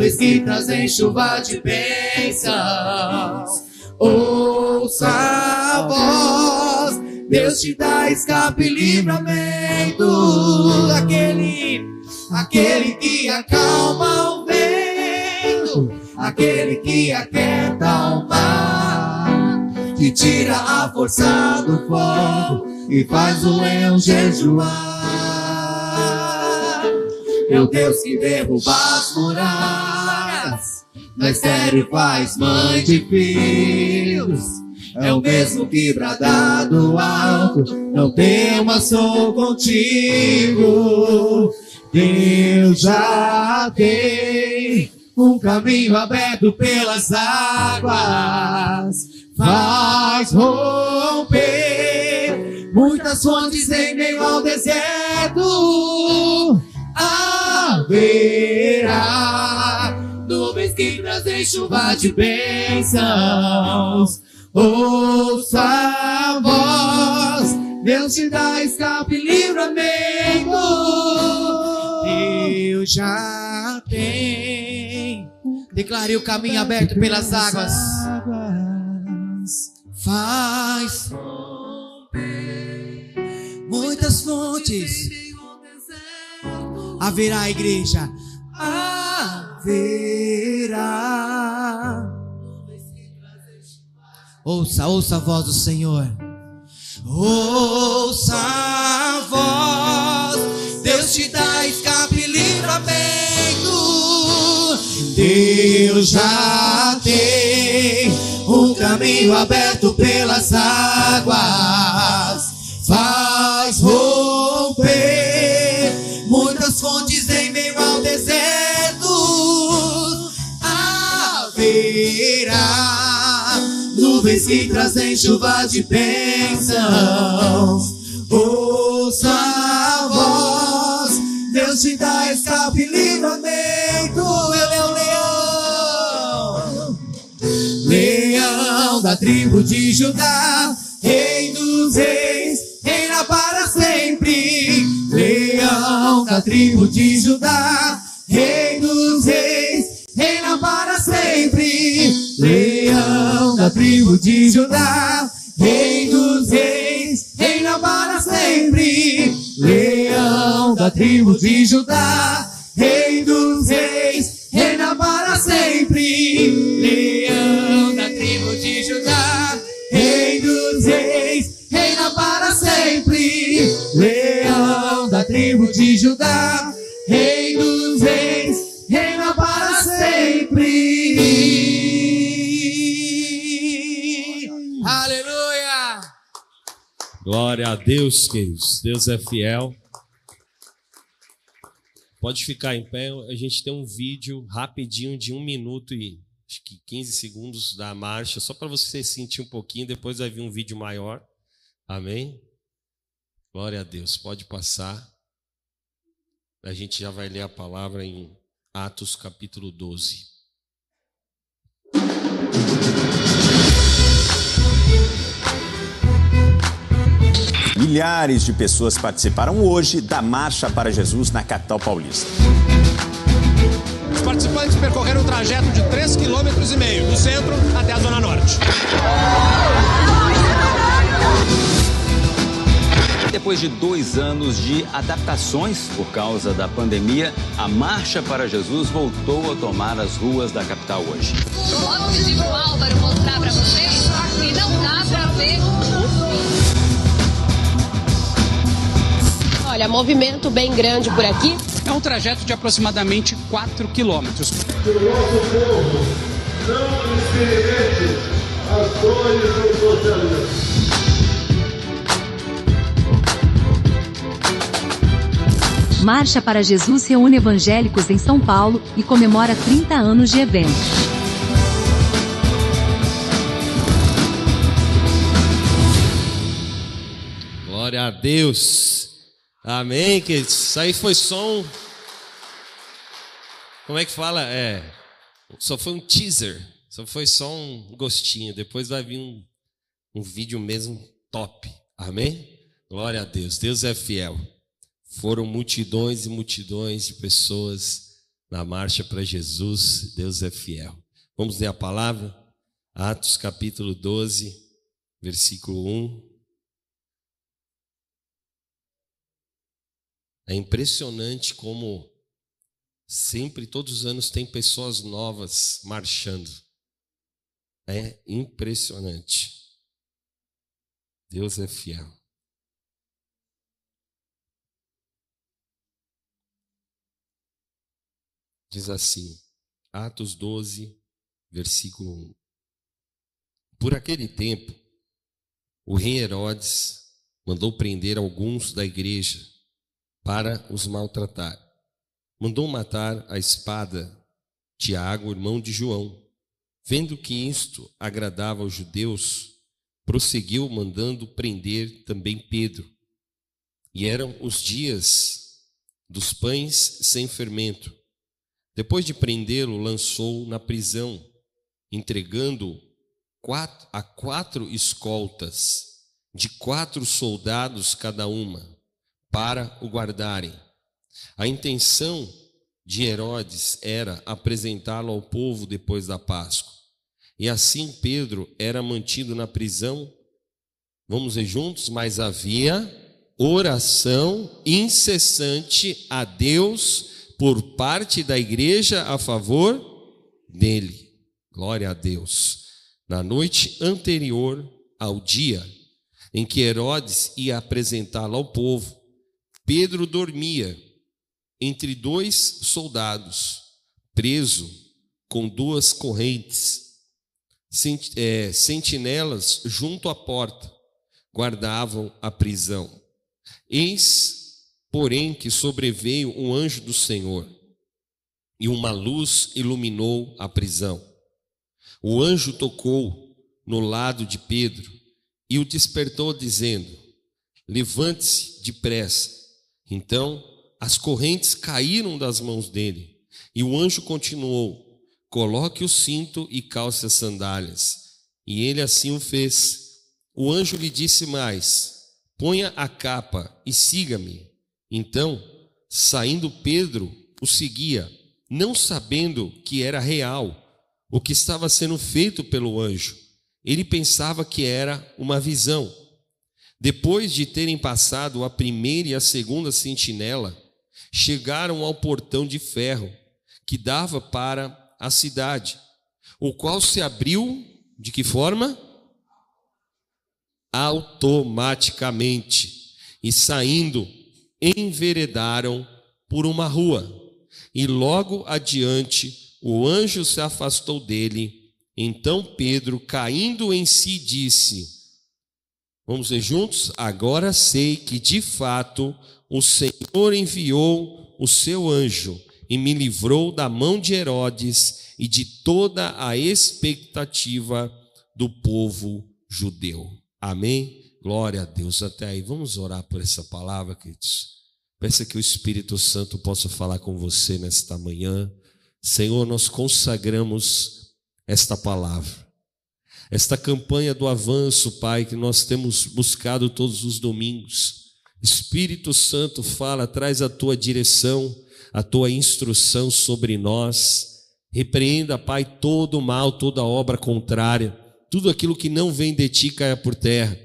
nuvens trazem chuva de bênçãos. Ouça a voz, Deus te dá escape e livramento. Aquele, aquele que acalma o vento, aquele que aquieta o mar, que tira a força do fogo e faz o leão jejuar. É o Deus que derruba as muralhas na estéreo faz mãe de filhos. É o mesmo que brada do alto, não temas, sou contigo. Deus já tem um caminho aberto pelas águas, faz romper muitas fontes em meio ao deserto. Haverá nuvens que trazem chuva de bênçãos. Ouça a voz, Deus te dá escape e livramento. Deus já tem Declare o caminho aberto pelas águas. Faz muitas fontes. Haverá igreja. Haverá. Ouça, ouça a voz do Senhor. Ouça a voz. Deus te dá escape e livramento. Deus já tem um caminho aberto pelas águas. Nuvens que trazem chuva de bênçãos. Ouça a voz, Deus te dá escape e livramento. Ele é o leão, leão da tribo de Judá, rei dos reis, reina para sempre. Leão da tribo de Judá, rei dos reis, reina para sempre. Leão da tribo de Judá, rei dos reis, reina para sempre. Leão da tribo de Judá, rei dos reis, reina para sempre. Leão da tribo de Judá, rei dos reis, reina para sempre. Leão da tribo de Judá, rei dos reis, reina para sempre. Glória a Deus, queridos. Deus é fiel. Pode ficar em pé. A gente tem um vídeo rapidinho de um minuto e acho que 15 segundos da marcha, só para você sentir um pouquinho. Depois vai vir um vídeo maior. Amém? Glória a Deus. Pode passar. A gente já vai ler a palavra em Atos capítulo 12. Milhares de pessoas participaram hoje da Marcha para Jesus na capital paulista. Os participantes percorreram um trajeto de 3,5 km do centro até a Zona Norte. Depois de dois anos de adaptações por causa da pandemia, a Marcha para Jesus voltou a tomar as ruas da capital hoje. Posso pedir pro Álvaro mostrar pra vocês que não dá pra ver Olha, movimento bem grande por aqui. É um trajeto de aproximadamente 4 quilômetros. que o nosso povo não experimente as dores do socialismo. Marcha para Jesus reúne evangélicos em São Paulo e comemora 30 anos de evento. Glória a Deus. Amém, queridos. Isso aí foi só um. Como é que fala? É. Só foi um teaser. Só foi só um gostinho. Depois vai vir um, um vídeo mesmo top. Amém? Glória a Deus. Deus é fiel. Foram multidões e multidões de pessoas na marcha para Jesus. Deus é fiel. Vamos ler a palavra? Atos capítulo 12, versículo 1. É impressionante como sempre, todos os anos, tem pessoas novas marchando. É impressionante. Deus é fiel. Diz assim, Atos 12, versículo 1. Por aquele tempo, o rei Herodes mandou prender alguns da igreja para os maltratar. Mandou matar a espada Tiago, irmão de João. Vendo que isto agradava aos judeus, prosseguiu mandando prender também Pedro. E eram os dias dos pães sem fermento. Depois de prendê-lo, lançou na prisão, entregando quatro, a quatro escoltas, de quatro soldados cada uma, para o guardarem. A intenção de Herodes era apresentá-lo ao povo depois da Páscoa. E assim Pedro era mantido na prisão. Vamos ver juntos? Mas havia oração incessante a Deus por parte da igreja a favor dele. Glória a Deus. Na noite anterior ao dia em que Herodes ia apresentá-lo ao povo, Pedro dormia entre dois soldados, preso com duas correntes. é, sentinelas junto à porta guardavam a prisão. Eis, porém, que sobreveio um anjo do Senhor e uma luz iluminou a prisão. O anjo tocou no lado de Pedro e o despertou, dizendo: Levante-se depressa. Então as correntes caíram das mãos dele. E o anjo continuou: Coloque o cinto e calce as sandálias. E ele assim o fez. O anjo lhe disse mais: Ponha a capa e siga-me. Então, saindo Pedro, o seguia, não sabendo que era real o que estava sendo feito pelo anjo. Ele pensava que era uma visão. Depois de terem passado a primeira e a segunda sentinela, chegaram ao portão de ferro que dava para a cidade, o qual se abriu de que forma? Automaticamente. E saindo, enveredaram por uma rua. E logo adiante, o anjo se afastou dele. Então Pedro, caindo em si, disse: Vamos ver juntos? Agora sei que de fato o Senhor enviou o seu anjo e me livrou da mão de Herodes e de toda a expectativa do povo judeu. Amém? Glória a Deus. Até aí, vamos orar por essa palavra, queridos. Peça que o Espírito Santo possa falar com você nesta manhã. Senhor, nós consagramos esta palavra. Esta campanha do avanço, Pai, que nós temos buscado todos os domingos. Espírito Santo fala, traz a tua direção, a tua instrução sobre nós. Repreenda, Pai, todo o mal, toda obra contrária, tudo aquilo que não vem de ti caia por terra.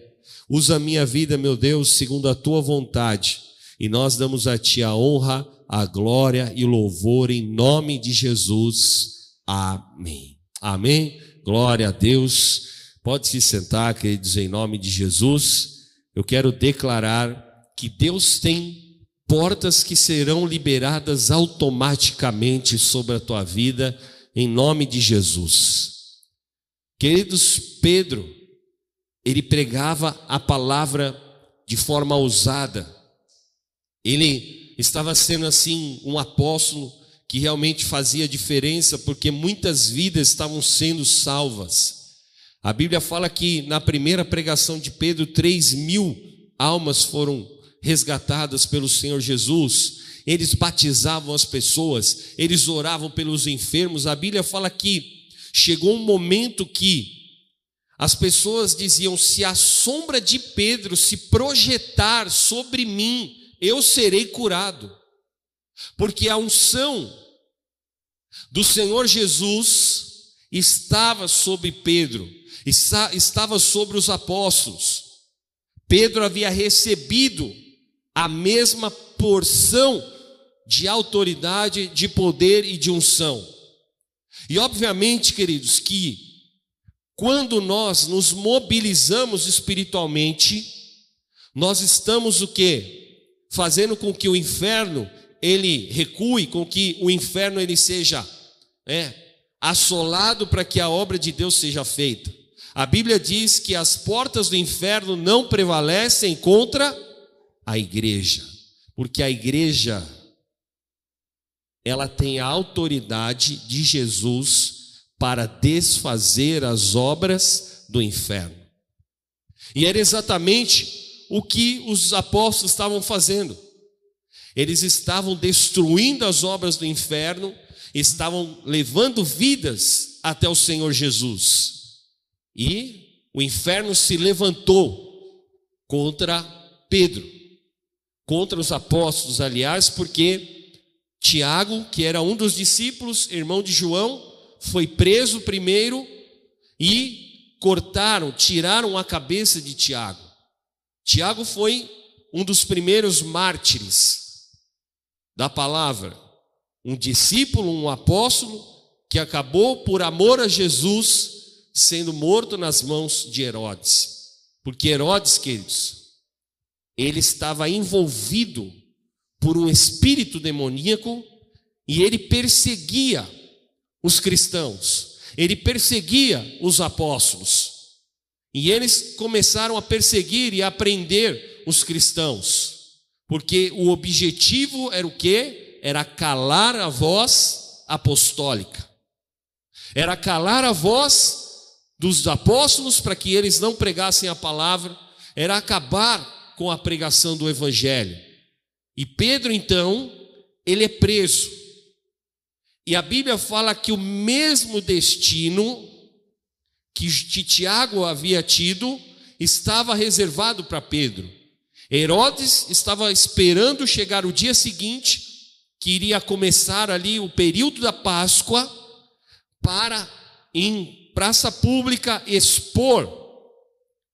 Usa a minha vida, meu Deus, segundo a tua vontade. E nós damos a ti a honra, a glória e o louvor em nome de Jesus. Amém. Amém. Glória a Deus. Pode se sentar, queridos, em nome de Jesus. Eu quero declarar que Deus tem portas que serão liberadas automaticamente sobre a tua vida, em nome de Jesus. Queridos, Pedro, ele pregava a palavra de forma ousada, ele estava sendo assim um apóstolo que realmente fazia diferença, porque muitas vidas estavam sendo salvas. A Bíblia fala que na primeira pregação de Pedro, três mil almas foram resgatadas pelo Senhor Jesus, eles batizavam as pessoas, eles oravam pelos enfermos. A Bíblia fala que chegou um momento que as pessoas diziam: se a sombra de Pedro se projetar sobre mim, eu serei curado, porque a unção do Senhor Jesus estava sobre Pedro, estava sobre os apóstolos. Pedro havia recebido a mesma porção de autoridade, de poder e de unção. E obviamente, queridos, que quando nós nos mobilizamos espiritualmente, nós estamos o quê? Fazendo com que o inferno ele recue, com que o inferno ele seja é, assolado para que a obra de Deus seja feita. A Bíblia diz que as portas do inferno não prevalecem contra a igreja, porque a igreja ela tem a autoridade de Jesus para desfazer as obras do inferno. E era exatamente o que os apóstolos estavam fazendo. Eles estavam destruindo as obras do inferno, estavam levando vidas até o Senhor Jesus. E o inferno se levantou contra Pedro contra os apóstolos, aliás, porque Tiago, que era um dos discípulos, irmão de João, foi preso primeiro e cortaram, tiraram a cabeça de Tiago. Tiago foi um dos primeiros mártires da palavra, um discípulo, um apóstolo que acabou por amor a Jesus sendo morto nas mãos de Herodes. Porque Herodes, queridos, ele estava envolvido por um espírito demoníaco e ele perseguia os cristãos, ele perseguia os apóstolos. E eles começaram a perseguir e a prender os cristãos, porque o objetivo era o quê? Era calar a voz apostólica. Era calar a voz dos apóstolos para que eles não pregassem a palavra, era acabar com a pregação do evangelho. E Pedro, então, ele é preso. E a Bíblia fala que o mesmo destino que Tiago havia tido estava reservado para Pedro. Herodes estava esperando chegar o dia seguinte, que iria começar ali o período da Páscoa, para em praça pública expor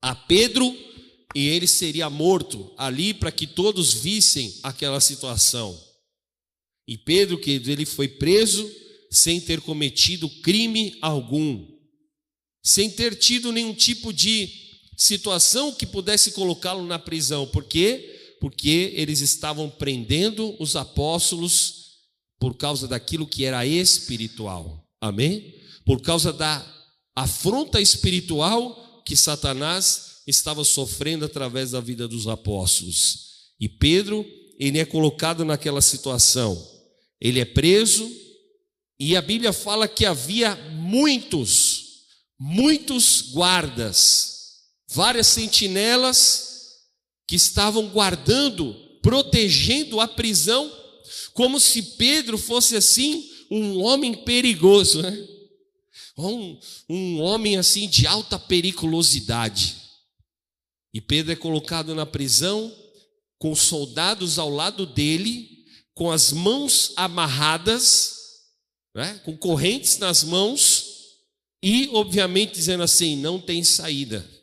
a Pedro e ele seria morto ali para que todos vissem aquela situação. E Pedro, que ele foi preso sem ter cometido crime algum, sem ter tido nenhum tipo de situação que pudesse colocá-lo na prisão. Por quê? Porque eles estavam prendendo os apóstolos por causa daquilo que era espiritual. Amém? Por causa da afronta espiritual que Satanás estava sofrendo através da vida dos apóstolos. E Pedro, ele é colocado naquela situação. Ele é preso e a Bíblia fala que havia muitos, muitos guardas, várias sentinelas que estavam guardando, protegendo a prisão, como se Pedro fosse assim um homem perigoso, né? Um, um homem assim de alta periculosidade. E Pedro é colocado na prisão, com soldados ao lado dele, com as mãos amarradas, né, com correntes nas mãos, e obviamente dizendo assim: não tem saída.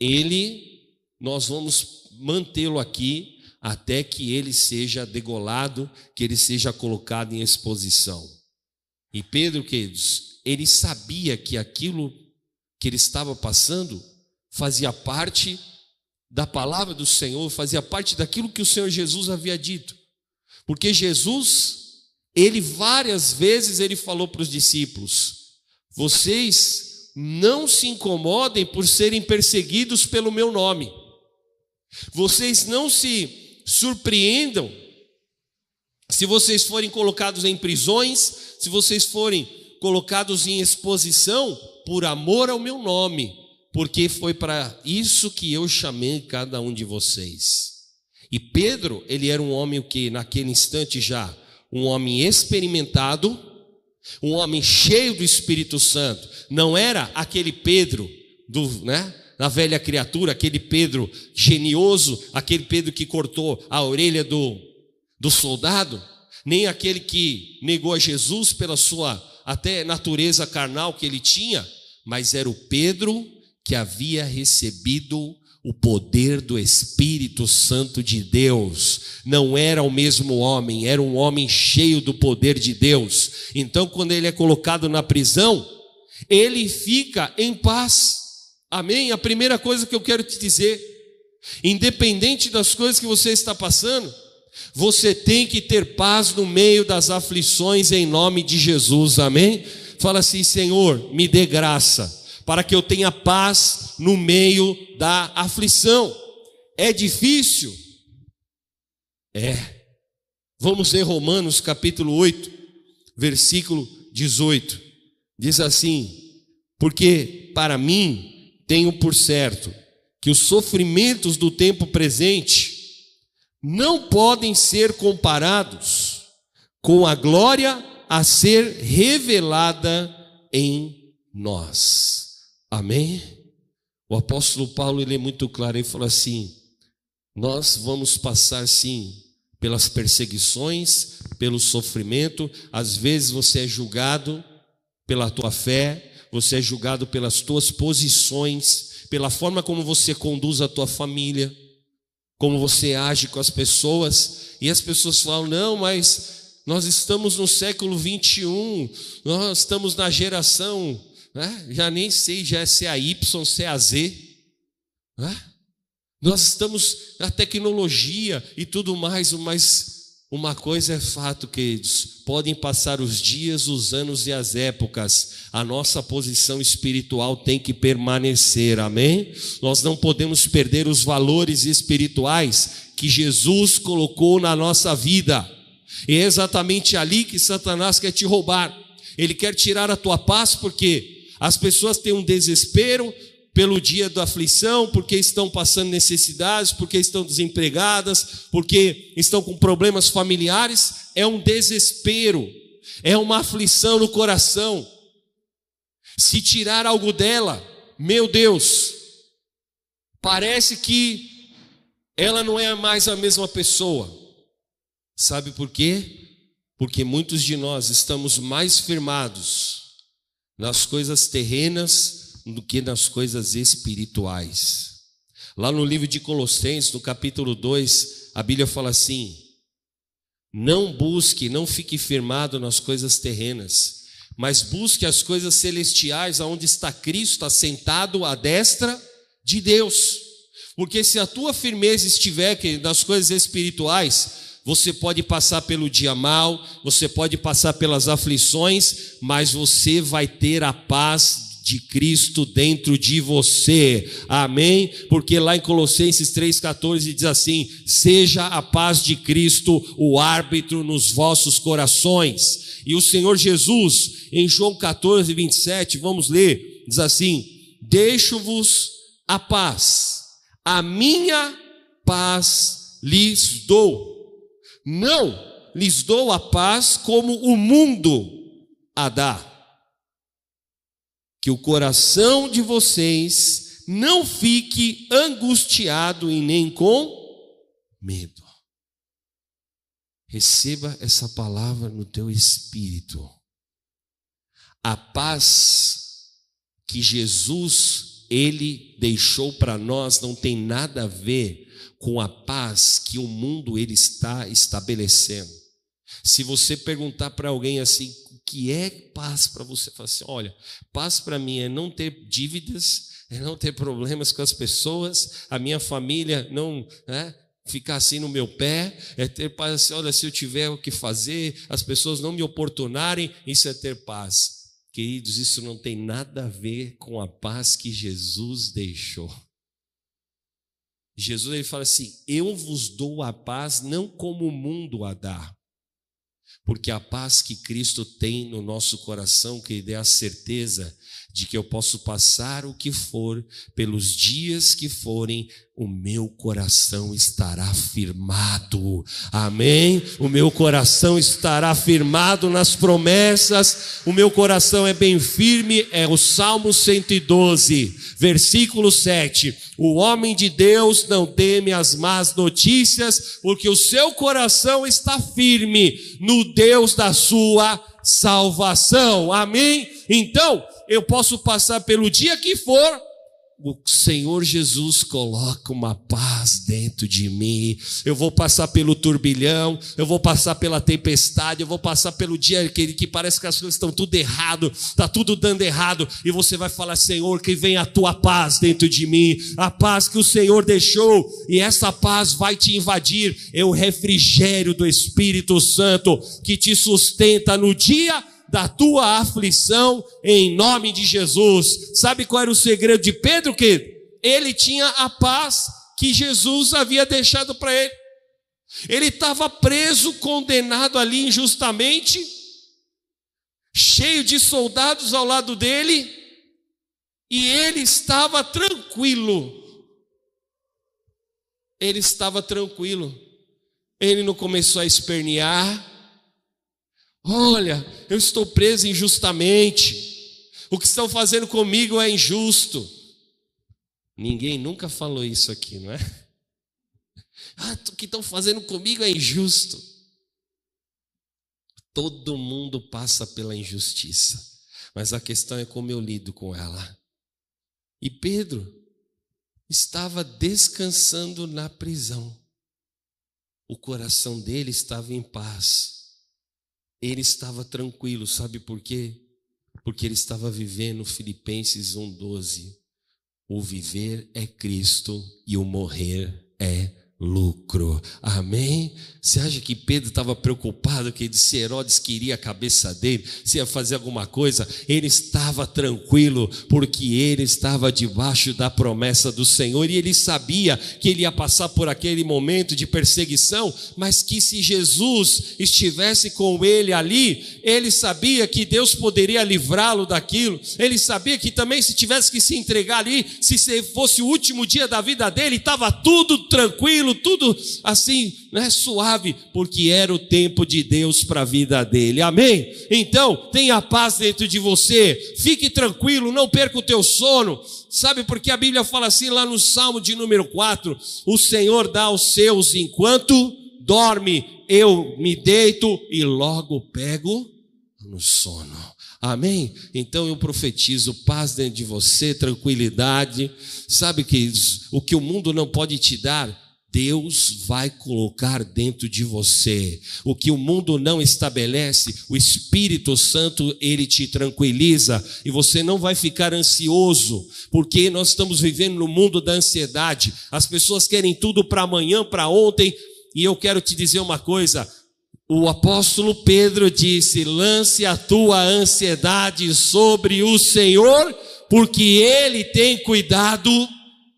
Ele, nós vamos mantê-lo aqui até que ele seja degolado, que ele seja colocado em exposição. E Pedro, queridos, ele sabia que aquilo que ele estava passando fazia parte da palavra do Senhor, fazia parte daquilo que o Senhor Jesus havia dito. Porque Jesus, ele várias vezes ele falou para os discípulos: "Vocês não se incomodem por serem perseguidos pelo meu nome. Vocês não se surpreendam se vocês forem colocados em prisões, se vocês forem colocados em exposição por amor ao meu nome porque foi para isso que eu chamei cada um de vocês. E Pedro, ele era um homem que naquele instante já, um homem experimentado, um homem cheio do Espírito Santo. Não era aquele Pedro do, né, da velha criatura, aquele Pedro genioso, aquele Pedro que cortou a orelha do, do soldado, nem aquele que negou a Jesus pela sua até natureza carnal que ele tinha, mas era o Pedro que havia recebido o poder do Espírito Santo de Deus. Não era o mesmo homem, era um homem cheio do poder de Deus. Então, quando ele é colocado na prisão, ele fica em paz. Amém? A primeira coisa que eu quero te dizer, independente das coisas que você está passando, você tem que ter paz no meio das aflições em nome de Jesus. Amém? Fala assim, Senhor, me dê graça para que eu tenha paz no meio da aflição. É difícil? É. Vamos ler Romanos capítulo 8, versículo 18. Diz assim: Porque para mim tenho por certo que os sofrimentos do tempo presente não podem ser comparados com a glória a ser revelada em nós. Amém? O apóstolo Paulo ele é muito claro, ele fala assim: nós vamos passar sim pelas perseguições, pelo sofrimento, às vezes você é julgado pela tua fé, você é julgado pelas tuas posições, pela forma como você conduz a tua família, como você age com as pessoas, e as pessoas falam: não, mas nós estamos no século 21, nós estamos na geração, né? já nem sei já se é a Y, se é a Z, né? nós estamos na tecnologia e tudo mais, mas uma coisa é fato, queridos: podem passar os dias, os anos e as épocas, a nossa posição espiritual tem que permanecer, amém? Nós não podemos perder os valores espirituais que Jesus colocou na nossa vida, e é exatamente ali que Satanás quer te roubar, ele quer tirar a tua paz, porque as pessoas têm um desespero, pelo dia da aflição, porque estão passando necessidades, porque estão desempregadas, porque estão com problemas familiares, é um desespero, é uma aflição no coração. Se tirar algo dela, meu Deus, parece que ela não é mais a mesma pessoa. Sabe por quê? Porque muitos de nós estamos mais firmados nas coisas terrenas do que nas coisas espirituais. Lá no livro de Colossenses, no capítulo 2, a Bíblia fala assim: Não busque, não fique firmado nas coisas terrenas, mas busque as coisas celestiais, aonde está Cristo assentado à destra de Deus. Porque se a tua firmeza estiver nas coisas espirituais, você pode passar pelo dia mal, você pode passar pelas aflições, mas você vai ter a paz de Cristo dentro de você. Amém? Porque lá em Colossenses 3,14 diz assim: Seja a paz de Cristo o árbitro nos vossos corações. E o Senhor Jesus, em João 14, 27, vamos ler, diz assim: Deixo-vos a paz, a minha paz lhes dou. Não lhes dou a paz como o mundo a dá que o coração de vocês não fique angustiado e nem com medo. Receba essa palavra no teu espírito. A paz que Jesus ele deixou para nós não tem nada a ver com a paz que o mundo ele está estabelecendo. Se você perguntar para alguém assim, que é paz para você. Fala assim: olha, paz para mim é não ter dívidas, é não ter problemas com as pessoas, a minha família não né, ficar assim no meu pé, é ter paz assim, olha, se eu tiver o que fazer, as pessoas não me oportunarem, isso é ter paz. Queridos, isso não tem nada a ver com a paz que Jesus deixou. Jesus ele fala assim: Eu vos dou a paz não como o mundo a dá. Porque a paz que Cristo tem no nosso coração, que dê a certeza de que eu posso passar o que for, pelos dias que forem, o meu coração estará firmado. Amém? O meu coração estará firmado nas promessas. O meu coração é bem firme, é o Salmo 112, versículo 7. O homem de Deus não teme as más notícias, porque o seu coração está firme no Deus da sua salvação. Amém? Então, eu posso passar pelo dia que for, o Senhor Jesus coloca uma paz dentro de mim. Eu vou passar pelo turbilhão, eu vou passar pela tempestade, eu vou passar pelo dia que, que parece que as coisas estão tudo errado, está tudo dando errado, e você vai falar: Senhor, que vem a tua paz dentro de mim, a paz que o Senhor deixou, e essa paz vai te invadir. É o refrigério do Espírito Santo que te sustenta no dia da tua aflição em nome de Jesus. Sabe qual era o segredo de Pedro? Que ele tinha a paz que Jesus havia deixado para ele. Ele estava preso, condenado ali injustamente, cheio de soldados ao lado dele, e ele estava tranquilo. Ele estava tranquilo. Ele não começou a espernear, Olha, eu estou preso injustamente. O que estão fazendo comigo é injusto. Ninguém nunca falou isso aqui, não é? Ah, o que estão fazendo comigo é injusto. Todo mundo passa pela injustiça, mas a questão é como eu lido com ela. E Pedro estava descansando na prisão. O coração dele estava em paz. Ele estava tranquilo, sabe por quê? Porque ele estava vivendo Filipenses 1:12. O viver é Cristo e o morrer é lucro. Amém? Você acha que Pedro estava preocupado que se Herodes queria a cabeça dele, se ia fazer alguma coisa? Ele estava tranquilo, porque ele estava debaixo da promessa do Senhor e ele sabia que ele ia passar por aquele momento de perseguição, mas que se Jesus estivesse com ele ali, ele sabia que Deus poderia livrá-lo daquilo. Ele sabia que também se tivesse que se entregar ali, se fosse o último dia da vida dele, estava tudo tranquilo, tudo assim, né, suave, porque era o tempo de Deus para a vida dele. Amém? Então, tenha paz dentro de você. Fique tranquilo, não perca o teu sono. Sabe porque a Bíblia fala assim lá no Salmo de número 4: O Senhor dá aos seus enquanto dorme, eu me deito e logo pego no sono. Amém? Então eu profetizo paz dentro de você, tranquilidade. Sabe que o que o mundo não pode te dar, Deus vai colocar dentro de você. O que o mundo não estabelece, o Espírito Santo, ele te tranquiliza e você não vai ficar ansioso, porque nós estamos vivendo no mundo da ansiedade. As pessoas querem tudo para amanhã, para ontem, e eu quero te dizer uma coisa: o apóstolo Pedro disse: lance a tua ansiedade sobre o Senhor, porque ele tem cuidado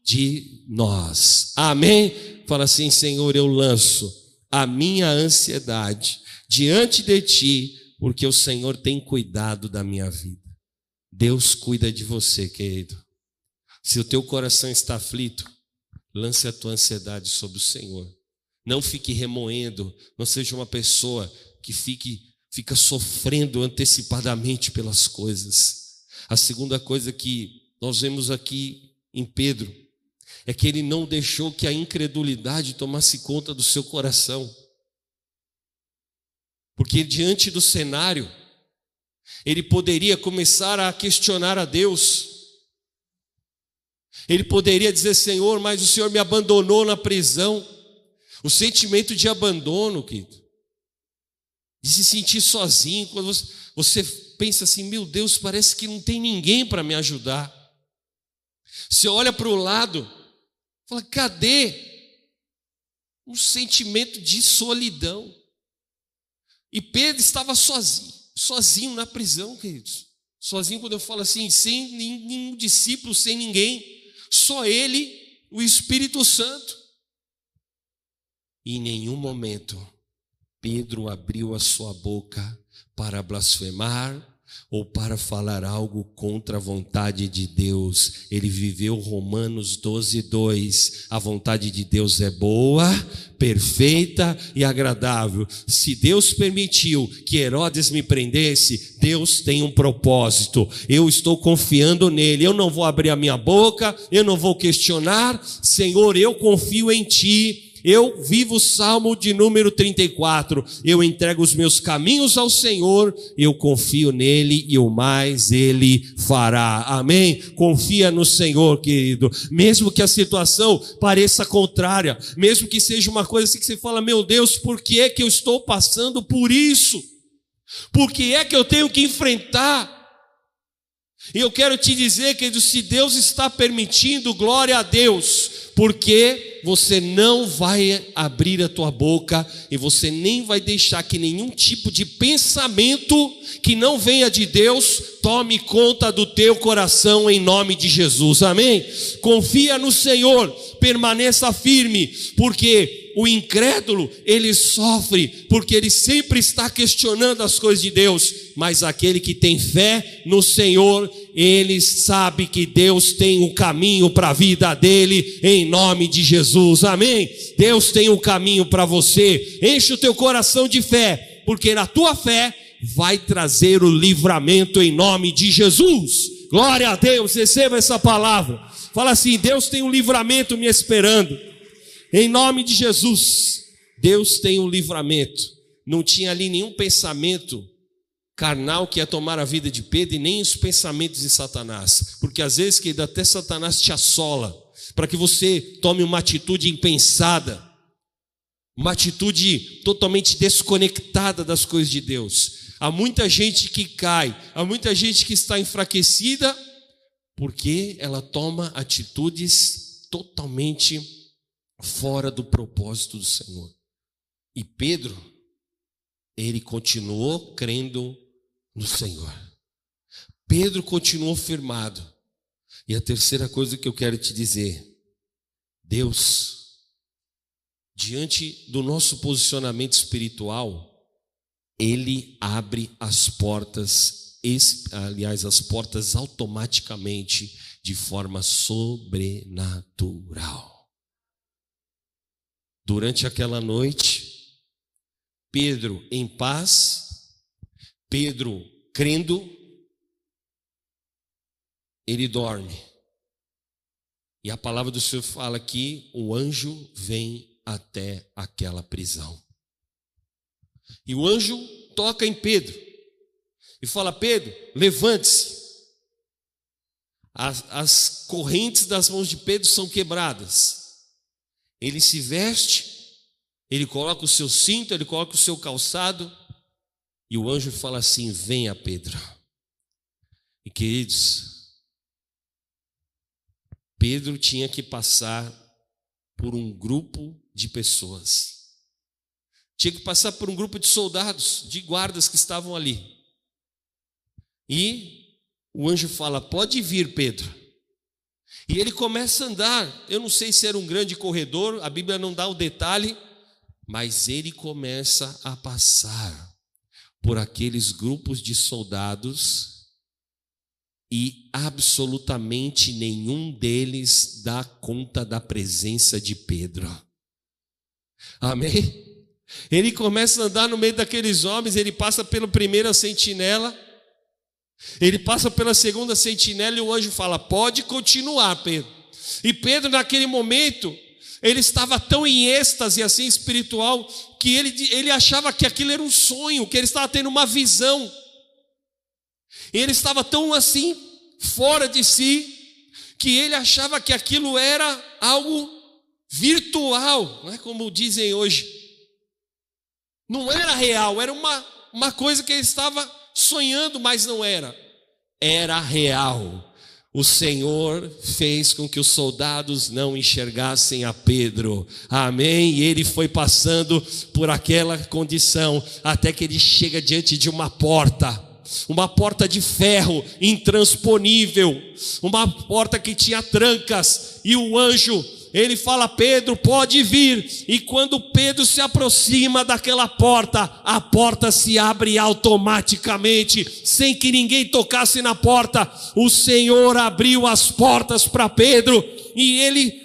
de nós. Amém? Fala assim: Senhor, eu lanço a minha ansiedade diante de ti, porque o Senhor tem cuidado da minha vida. Deus cuida de você, querido. Se o teu coração está aflito, lance a tua ansiedade sobre o Senhor. Não fique remoendo, não seja uma pessoa que fique fica sofrendo antecipadamente pelas coisas. A segunda coisa que nós vemos aqui em Pedro é que ele não deixou que a incredulidade tomasse conta do seu coração. Porque diante do cenário, ele poderia começar a questionar a Deus. Ele poderia dizer: Senhor, mas o Senhor me abandonou na prisão. O sentimento de abandono, querido, de se sentir sozinho, quando você pensa assim: meu Deus, parece que não tem ninguém para me ajudar. Você olha para o lado, Fala, cadê um sentimento de solidão? E Pedro estava sozinho, sozinho na prisão, queridos. Sozinho, quando eu falo assim, sem nenhum discípulo, sem ninguém, só ele, o Espírito Santo. E em nenhum momento Pedro abriu a sua boca para blasfemar, ou para falar algo contra a vontade de Deus. Ele viveu Romanos 12, 2. A vontade de Deus é boa, perfeita e agradável. Se Deus permitiu que Herodes me prendesse, Deus tem um propósito. Eu estou confiando nele. Eu não vou abrir a minha boca, eu não vou questionar. Senhor, eu confio em ti eu vivo o salmo de número 34. Eu entrego os meus caminhos ao Senhor, eu confio nele e o mais ele fará. Amém? Confia no Senhor, querido. Mesmo que a situação pareça contrária, mesmo que seja uma coisa assim que você fala, meu Deus, por que é que eu estou passando por isso? Por que é que eu tenho que enfrentar? E eu quero te dizer, querido, se Deus está permitindo, glória a Deus, porque você não vai abrir a tua boca e você nem vai deixar que nenhum tipo de pensamento que não venha de Deus tome conta do teu coração em nome de Jesus. Amém? Confia no Senhor, permaneça firme, porque o incrédulo, ele sofre, porque ele sempre está questionando as coisas de Deus, mas aquele que tem fé no Senhor, ele sabe que Deus tem um caminho para a vida dele, em nome de Jesus, amém? Deus tem um caminho para você, enche o teu coração de fé, porque na tua fé vai trazer o livramento em nome de Jesus. Glória a Deus, receba essa palavra. Fala assim: Deus tem um livramento me esperando. Em nome de Jesus, Deus tem um livramento. não tinha ali nenhum pensamento carnal que ia tomar a vida de Pedro e nem os pensamentos de Satanás, porque às vezes que até Satanás te assola para que você tome uma atitude impensada, uma atitude totalmente desconectada das coisas de Deus. Há muita gente que cai, há muita gente que está enfraquecida porque ela toma atitudes totalmente fora do propósito do Senhor. E Pedro, ele continuou crendo no Senhor. Pedro continuou firmado. E a terceira coisa que eu quero te dizer: Deus, diante do nosso posicionamento espiritual, Ele abre as portas, aliás, as portas automaticamente, de forma sobrenatural. Durante aquela noite, Pedro em paz, Pedro crendo, ele dorme. E a palavra do Senhor fala que o anjo vem até aquela prisão. E o anjo toca em Pedro e fala: Pedro, levante-se. As, as correntes das mãos de Pedro são quebradas. Ele se veste, ele coloca o seu cinto, ele coloca o seu calçado, e o anjo fala assim: Venha, Pedro. E queridos, Pedro tinha que passar por um grupo de pessoas. Tinha que passar por um grupo de soldados, de guardas que estavam ali. E o anjo fala: Pode vir, Pedro. E ele começa a andar. Eu não sei se era um grande corredor, a Bíblia não dá o detalhe, mas ele começa a passar por aqueles grupos de soldados e absolutamente nenhum deles dá conta da presença de Pedro. Amém? Ele começa a andar no meio daqueles homens, ele passa pela primeira sentinela ele passa pela segunda sentinela e o anjo fala: Pode continuar, Pedro. E Pedro, naquele momento, ele estava tão em êxtase assim espiritual que ele, ele achava que aquilo era um sonho, que ele estava tendo uma visão. Ele estava tão assim, fora de si, que ele achava que aquilo era algo virtual, não é como dizem hoje. Não era real, era uma, uma coisa que ele estava sonhando, mas não era. Era real. O Senhor fez com que os soldados não enxergassem a Pedro. Amém? E ele foi passando por aquela condição até que ele chega diante de uma porta uma porta de ferro intransponível, uma porta que tinha trancas, e o anjo ele fala: Pedro, pode vir. E quando Pedro se aproxima daquela porta, a porta se abre automaticamente, sem que ninguém tocasse na porta. O Senhor abriu as portas para Pedro e ele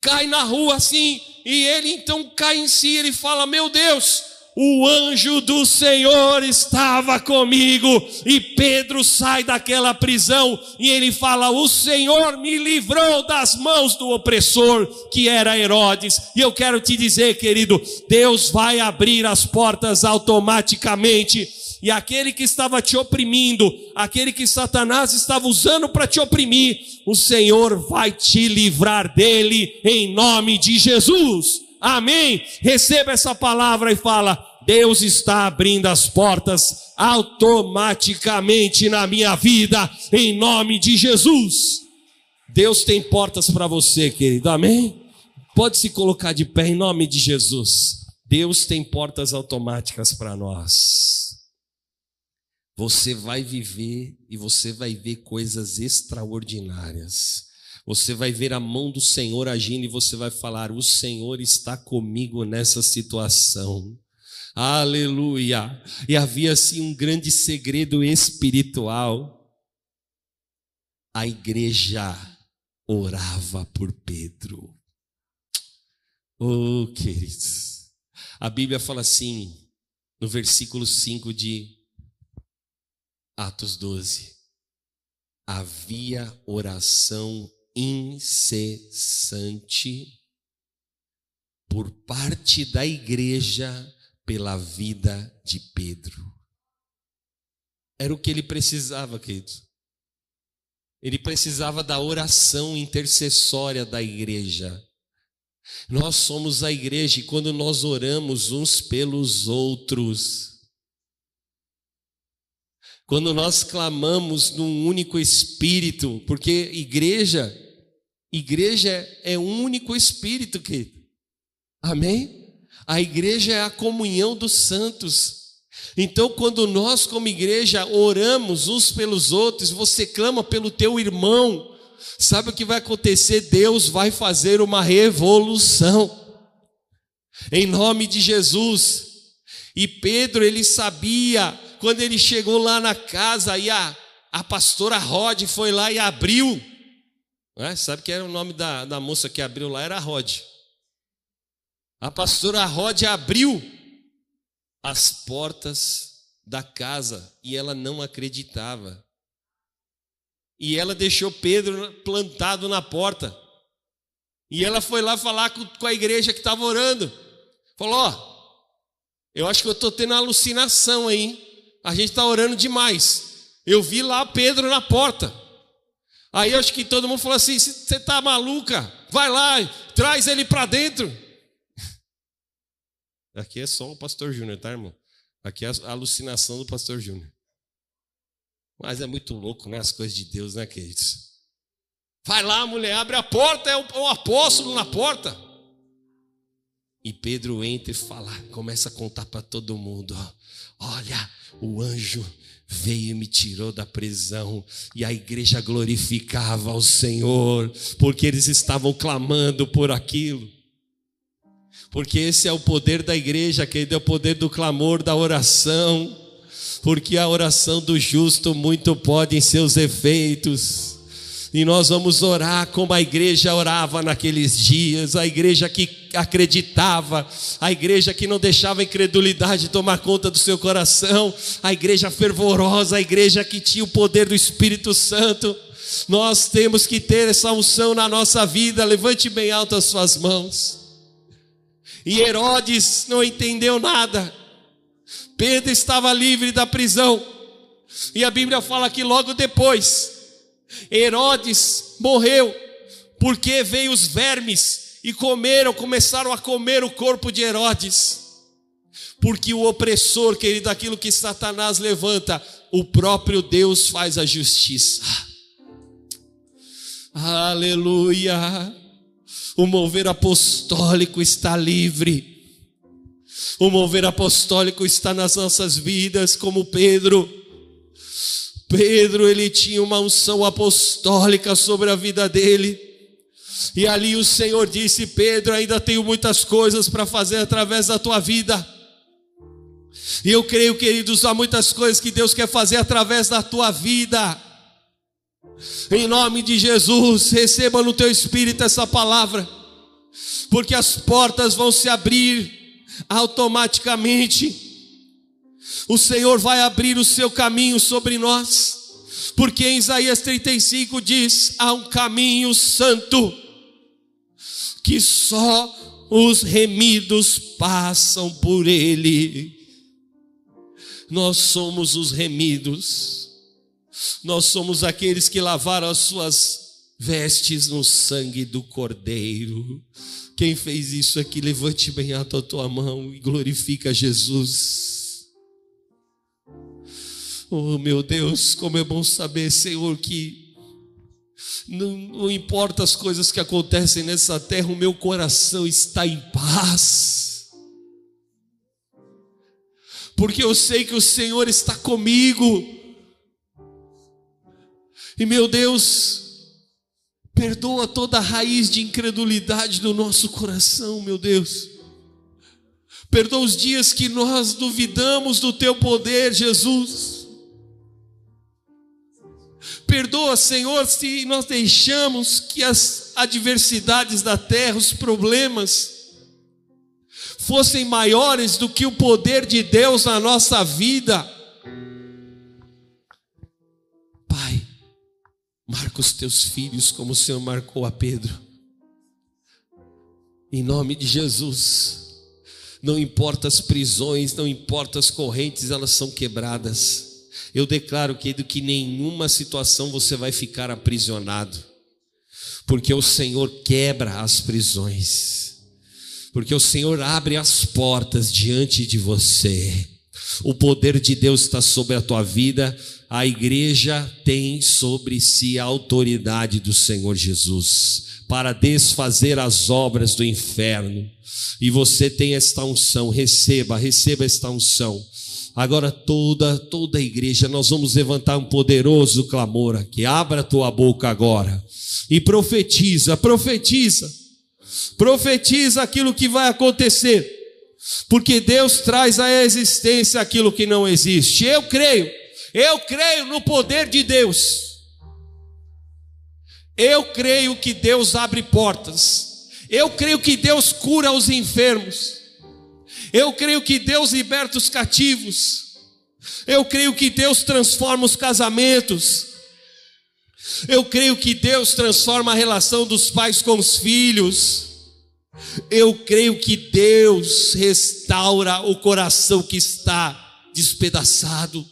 cai na rua assim. E ele então cai em si, ele fala: Meu Deus, o anjo do Senhor estava comigo, e Pedro sai daquela prisão e ele fala: O Senhor me livrou das mãos do opressor, que era Herodes. E eu quero te dizer, querido, Deus vai abrir as portas automaticamente. E aquele que estava te oprimindo, aquele que Satanás estava usando para te oprimir, o Senhor vai te livrar dele em nome de Jesus. Amém. Receba essa palavra e fala: Deus está abrindo as portas automaticamente na minha vida, em nome de Jesus. Deus tem portas para você, querido, amém? Pode se colocar de pé em nome de Jesus. Deus tem portas automáticas para nós. Você vai viver e você vai ver coisas extraordinárias. Você vai ver a mão do Senhor agindo e você vai falar: O Senhor está comigo nessa situação. Aleluia! E havia assim um grande segredo espiritual. A igreja orava por Pedro. Oh, queridos. A Bíblia fala assim, no versículo 5 de Atos 12: havia oração incessante por parte da igreja pela vida de Pedro. Era o que ele precisava, queridos. Ele precisava da oração intercessória da igreja. Nós somos a igreja e quando nós oramos uns pelos outros, quando nós clamamos num único espírito, porque igreja, igreja é um único espírito, querido. Amém? A igreja é a comunhão dos santos. Então, quando nós, como igreja, oramos uns pelos outros, você clama pelo teu irmão, sabe o que vai acontecer? Deus vai fazer uma revolução, em nome de Jesus. E Pedro, ele sabia, quando ele chegou lá na casa, e a, a pastora Rod foi lá e abriu, é? sabe que era o nome da, da moça que abriu lá? Era Rod. A pastora Rod abriu as portas da casa e ela não acreditava. E ela deixou Pedro plantado na porta. E ela foi lá falar com a igreja que estava orando. Falou: Ó, eu acho que eu estou tendo alucinação aí. A gente está orando demais. Eu vi lá Pedro na porta. Aí eu acho que todo mundo falou assim: você está maluca? Vai lá, traz ele para dentro. Aqui é só o pastor Júnior, tá, irmão? Aqui é a alucinação do pastor Júnior. Mas é muito louco, né? As coisas de Deus, né, queridos? Vai lá, mulher, abre a porta, é o, apóstolo na porta. E Pedro entra e fala, começa a contar para todo mundo: olha, o anjo veio e me tirou da prisão, e a igreja glorificava ao Senhor, porque eles estavam clamando por aquilo. Porque esse é o poder da igreja, que é o poder do clamor, da oração. Porque a oração do justo muito pode em seus efeitos. E nós vamos orar como a igreja orava naqueles dias, a igreja que acreditava, a igreja que não deixava a incredulidade tomar conta do seu coração, a igreja fervorosa, a igreja que tinha o poder do Espírito Santo. Nós temos que ter essa unção na nossa vida. Levante bem alto as suas mãos. E Herodes não entendeu nada. Pedro estava livre da prisão. E a Bíblia fala que logo depois, Herodes morreu, porque veio os vermes e comeram, começaram a comer o corpo de Herodes. Porque o opressor, querido, aquilo que Satanás levanta, o próprio Deus faz a justiça. Aleluia. O mover apostólico está livre. O mover apostólico está nas nossas vidas, como Pedro. Pedro, ele tinha uma unção apostólica sobre a vida dele. E ali o Senhor disse: Pedro, ainda tenho muitas coisas para fazer através da tua vida. E eu creio, queridos, há muitas coisas que Deus quer fazer através da tua vida. Em nome de Jesus, receba no teu espírito essa palavra, porque as portas vão se abrir automaticamente. O Senhor vai abrir o seu caminho sobre nós, porque em Isaías 35 diz: há um caminho santo que só os remidos passam por ele. Nós somos os remidos. Nós somos aqueles que lavaram as suas vestes no sangue do Cordeiro. Quem fez isso aqui, levante bem a tua mão e glorifica Jesus. Oh meu Deus, como é bom saber, Senhor, que não, não importa as coisas que acontecem nessa terra, o meu coração está em paz. Porque eu sei que o Senhor está comigo. E meu Deus, perdoa toda raiz de incredulidade do nosso coração, meu Deus. Perdoa os dias que nós duvidamos do teu poder, Jesus. Perdoa, Senhor, se nós deixamos que as adversidades da terra, os problemas, fossem maiores do que o poder de Deus na nossa vida. Marca os teus filhos como o Senhor marcou a Pedro. Em nome de Jesus. Não importa as prisões, não importa as correntes, elas são quebradas. Eu declaro, querido, que nenhuma situação você vai ficar aprisionado, porque o Senhor quebra as prisões, porque o Senhor abre as portas diante de você. O poder de Deus está sobre a tua vida, a igreja tem sobre si a autoridade do Senhor Jesus para desfazer as obras do inferno. E você tem esta unção, receba, receba esta unção. Agora toda toda a igreja nós vamos levantar um poderoso clamor aqui. Abra tua boca agora e profetiza, profetiza. Profetiza aquilo que vai acontecer. Porque Deus traz à existência aquilo que não existe. Eu creio. Eu creio no poder de Deus. Eu creio que Deus abre portas. Eu creio que Deus cura os enfermos. Eu creio que Deus liberta os cativos. Eu creio que Deus transforma os casamentos. Eu creio que Deus transforma a relação dos pais com os filhos. Eu creio que Deus restaura o coração que está despedaçado.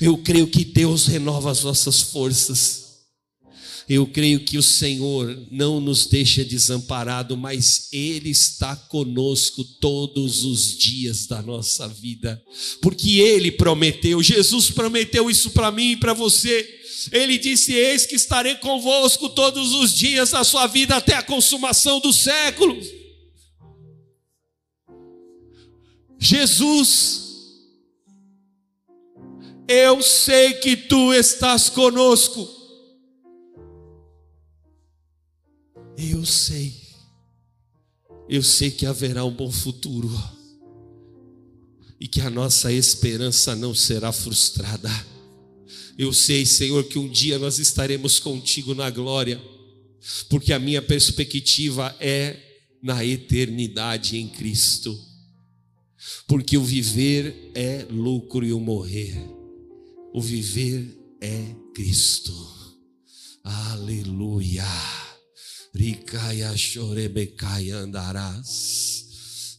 Eu creio que Deus renova as nossas forças. Eu creio que o Senhor não nos deixa desamparado, mas Ele está conosco todos os dias da nossa vida, porque Ele prometeu, Jesus prometeu isso para mim e para você. Ele disse: Eis que estarei convosco todos os dias da sua vida até a consumação do século. Jesus, eu sei que tu estás conosco. Eu sei, eu sei que haverá um bom futuro e que a nossa esperança não será frustrada. Eu sei, Senhor, que um dia nós estaremos contigo na glória, porque a minha perspectiva é na eternidade em Cristo. Porque o viver é lucro e o morrer, o viver é Cristo. Aleluia. Ricaia chorebecai andarás.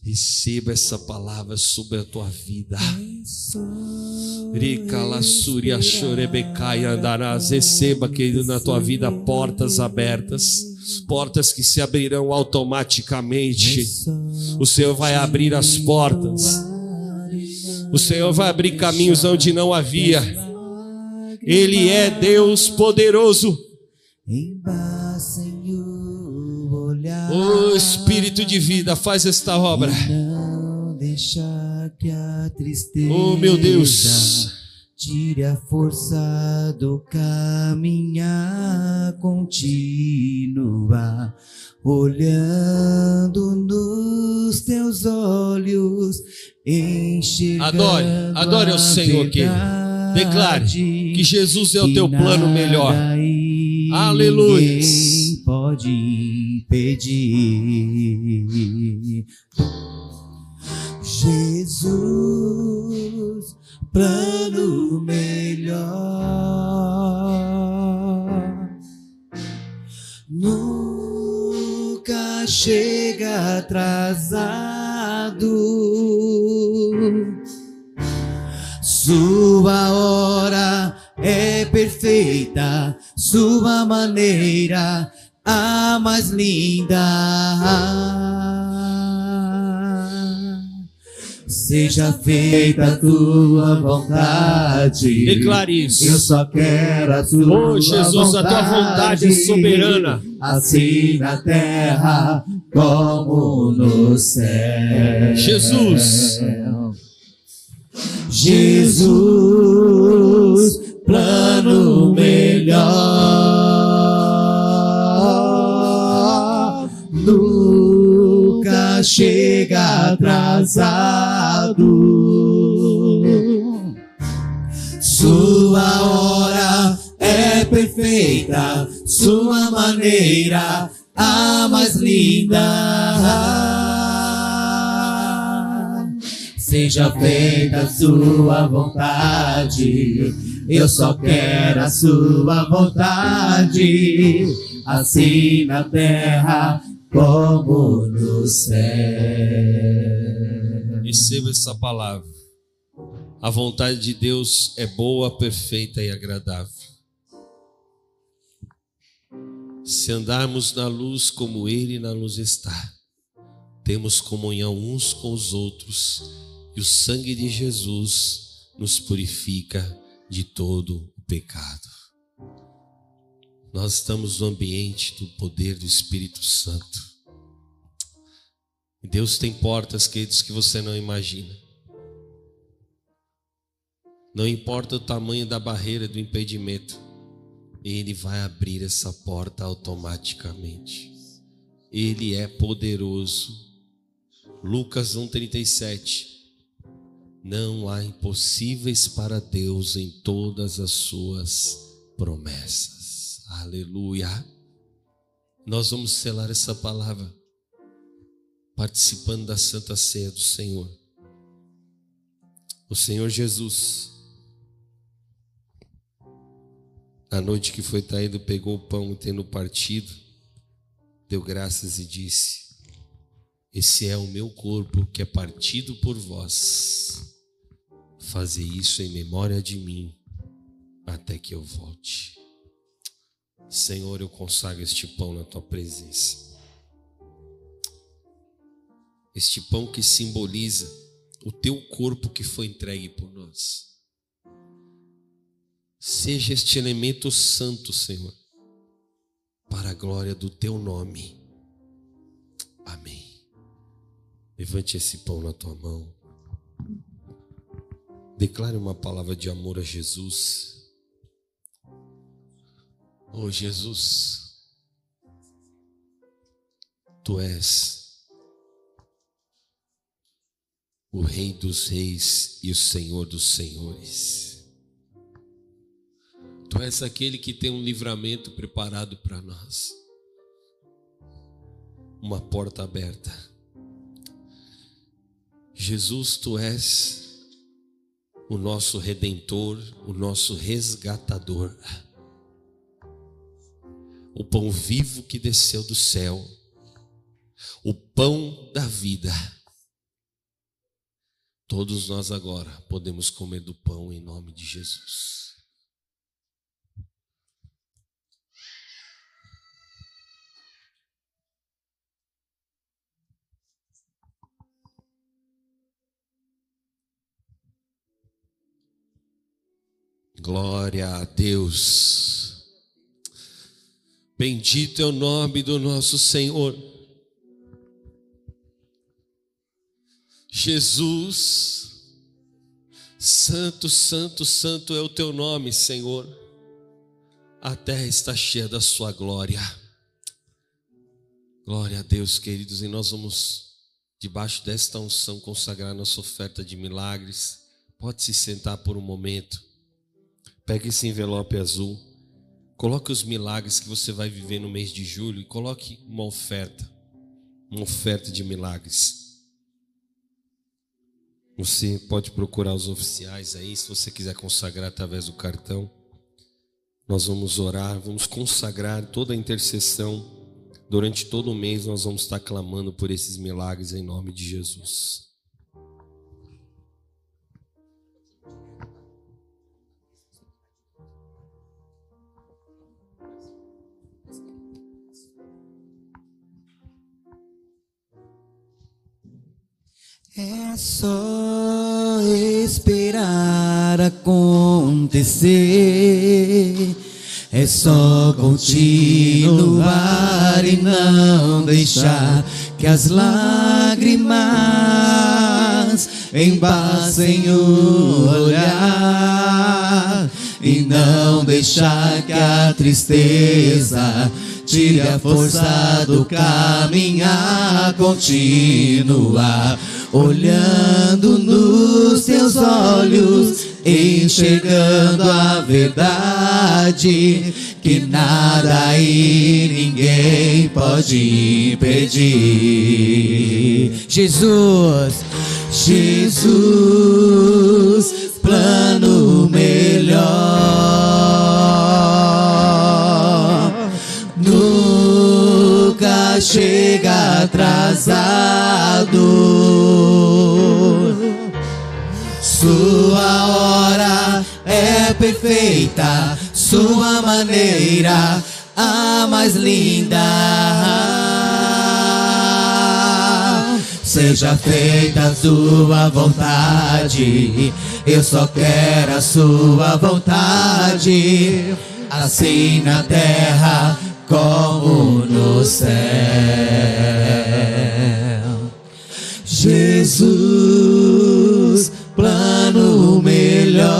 Receba essa palavra sobre a tua vida. Chorebecai andarás. Receba, querido, na tua vida portas abertas. Portas que se abrirão automaticamente. O Senhor vai abrir as portas. O Senhor vai abrir caminhos onde não havia. Ele é Deus poderoso. O Espírito de vida faz esta obra. Não deixa que a tristeza Oh, meu Deus. tire a força do caminhar continua olhando nos teus olhos enxergando Adore, adore ao Senhor, querido. Declare que Jesus é o teu plano melhor. Aleluia. pode impedir. Jesus, plano melhor. Nunca chega atrasado. Sua hora é perfeita, sua maneira a mais linda. Seja feita a tua vontade. Declare isso. Eu só quero a tua Oh, Jesus, a tua vontade é soberana. Assim na terra como no céu. Jesus. Jesus, plano melhor. Chega atrasado. Sua hora é perfeita, sua maneira a mais linda. Seja feita a sua vontade, eu só quero a sua vontade, assim na terra como no céu. Receba essa palavra. A vontade de Deus é boa, perfeita e agradável. Se andarmos na luz como Ele na luz está, temos comunhão uns com os outros e o sangue de Jesus nos purifica de todo o pecado. Nós estamos no ambiente do poder do Espírito Santo. Deus tem portas, queridos, que você não imagina. Não importa o tamanho da barreira do impedimento, Ele vai abrir essa porta automaticamente. Ele é poderoso. Lucas 1,37. Não há impossíveis para Deus em todas as suas promessas. Aleluia. Nós vamos selar essa palavra participando da Santa Ceia do Senhor. O Senhor Jesus, na noite que foi traído, pegou o pão e tendo partido, deu graças e disse: Esse é o meu corpo que é partido por vós. Fazer isso em memória de mim até que eu volte. Senhor, eu consagro este pão na tua presença este pão que simboliza o teu corpo que foi entregue por nós. Seja este elemento santo, Senhor, para a glória do teu nome. Amém. Levante esse pão na tua mão. Declare uma palavra de amor a Jesus. Oh Jesus, tu és o Rei dos Reis e o Senhor dos Senhores. Tu és aquele que tem um livramento preparado para nós, uma porta aberta. Jesus, tu és o nosso redentor, o nosso resgatador, o pão vivo que desceu do céu, o pão da vida Todos nós agora podemos comer do pão em nome de Jesus. Glória a Deus. Bendito é o nome do nosso Senhor. Jesus, Santo, Santo, Santo é o teu nome, Senhor. A terra está cheia da sua glória. Glória a Deus, queridos, e nós vamos, debaixo desta unção, consagrar nossa oferta de milagres. Pode se sentar por um momento. Pegue esse envelope azul. Coloque os milagres que você vai viver no mês de julho e coloque uma oferta. Uma oferta de milagres. Você pode procurar os oficiais aí, se você quiser consagrar através do cartão. Nós vamos orar, vamos consagrar toda a intercessão. Durante todo o mês nós vamos estar clamando por esses milagres em nome de Jesus. É só esperar acontecer. É só continuar e não deixar que as lágrimas embaçem o olhar e não deixar que a tristeza tire a força do caminhar, continuar olhando nos teus olhos, enxergando a verdade que nada e ninguém pode impedir. Jesus, Jesus, plano melhor. Chega atrasado. Sua hora é perfeita, sua maneira a mais linda. Seja feita a sua vontade, eu só quero a sua vontade, assim na terra como no céu. Jesus, plano melhor,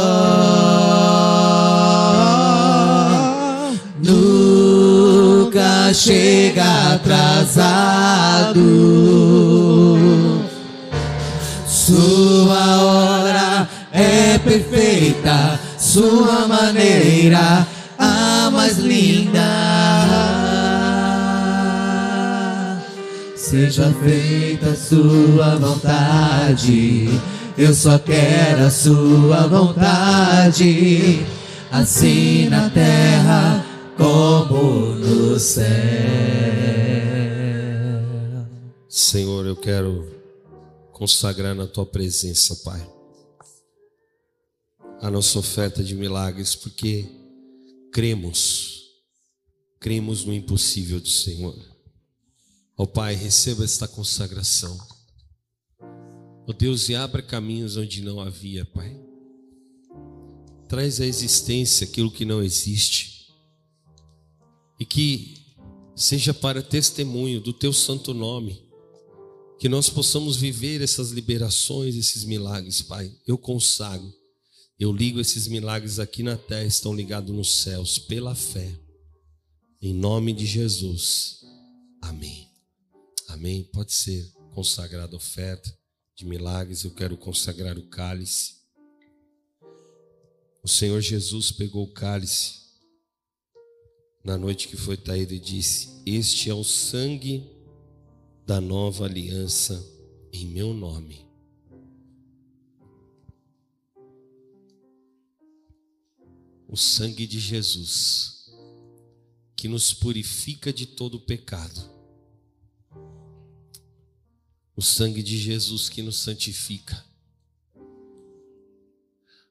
nunca chega atrasado. Sua hora é perfeita, sua maneira a mais linda. Seja feita a sua vontade, eu só quero a sua vontade, assim na terra como no céu. Senhor, eu quero consagrar na tua presença, Pai, a nossa oferta de milagres, porque cremos, cremos no impossível do Senhor. Ó Pai, receba esta consagração. Ó Deus, e abra caminhos onde não havia, Pai. Traz à existência aquilo que não existe. E que seja para testemunho do teu santo nome. Que nós possamos viver essas liberações, esses milagres, Pai. Eu consagro. Eu ligo esses milagres aqui na terra, estão ligados nos céus, pela fé. Em nome de Jesus. Amém. Amém. Pode ser consagrada oferta de milagres. Eu quero consagrar o cálice. O Senhor Jesus pegou o cálice na noite que foi traído e disse: Este é o sangue da nova aliança em meu nome. O sangue de Jesus, que nos purifica de todo pecado. O sangue de Jesus que nos santifica.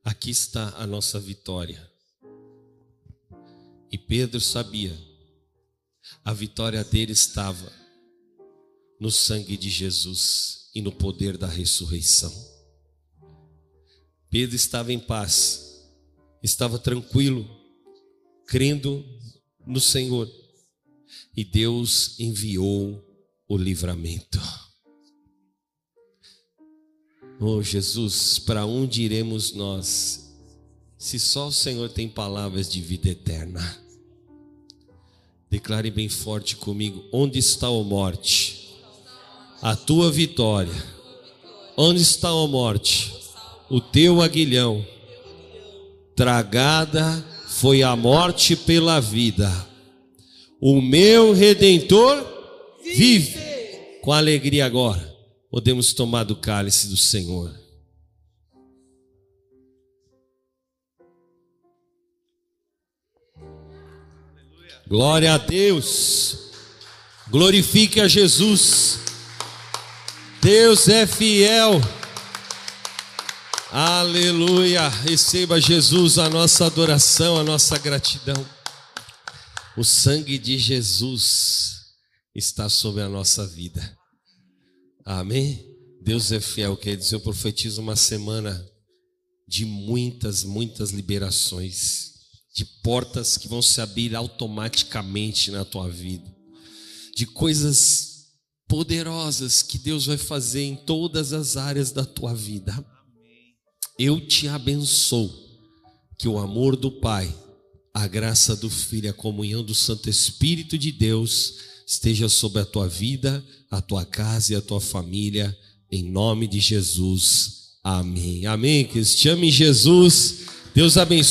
Aqui está a nossa vitória. E Pedro sabia, a vitória dele estava no sangue de Jesus e no poder da ressurreição. Pedro estava em paz, estava tranquilo, crendo no Senhor, e Deus enviou o livramento. Oh Jesus, para onde iremos nós, se só o Senhor tem palavras de vida eterna? Declare bem forte comigo: onde está a morte? A tua vitória. Onde está a morte? O teu aguilhão. Tragada foi a morte pela vida. O meu redentor vive. Com alegria agora, podemos tomar do cálice do Senhor. Glória a Deus. Glorifique a Jesus. Deus é fiel. Aleluia. Receba Jesus a nossa adoração, a nossa gratidão. O sangue de Jesus está sobre a nossa vida. Amém. Deus é fiel, quer dizer, eu profetizo uma semana de muitas, muitas liberações de portas que vão se abrir automaticamente na tua vida, de coisas poderosas que Deus vai fazer em todas as áreas da tua vida. Eu te abençoo, que o amor do Pai, a graça do Filho, a comunhão do Santo Espírito de Deus esteja sobre a tua vida, a tua casa e a tua família, em nome de Jesus. Amém. Amém. Que te ame Jesus. Deus abençoe.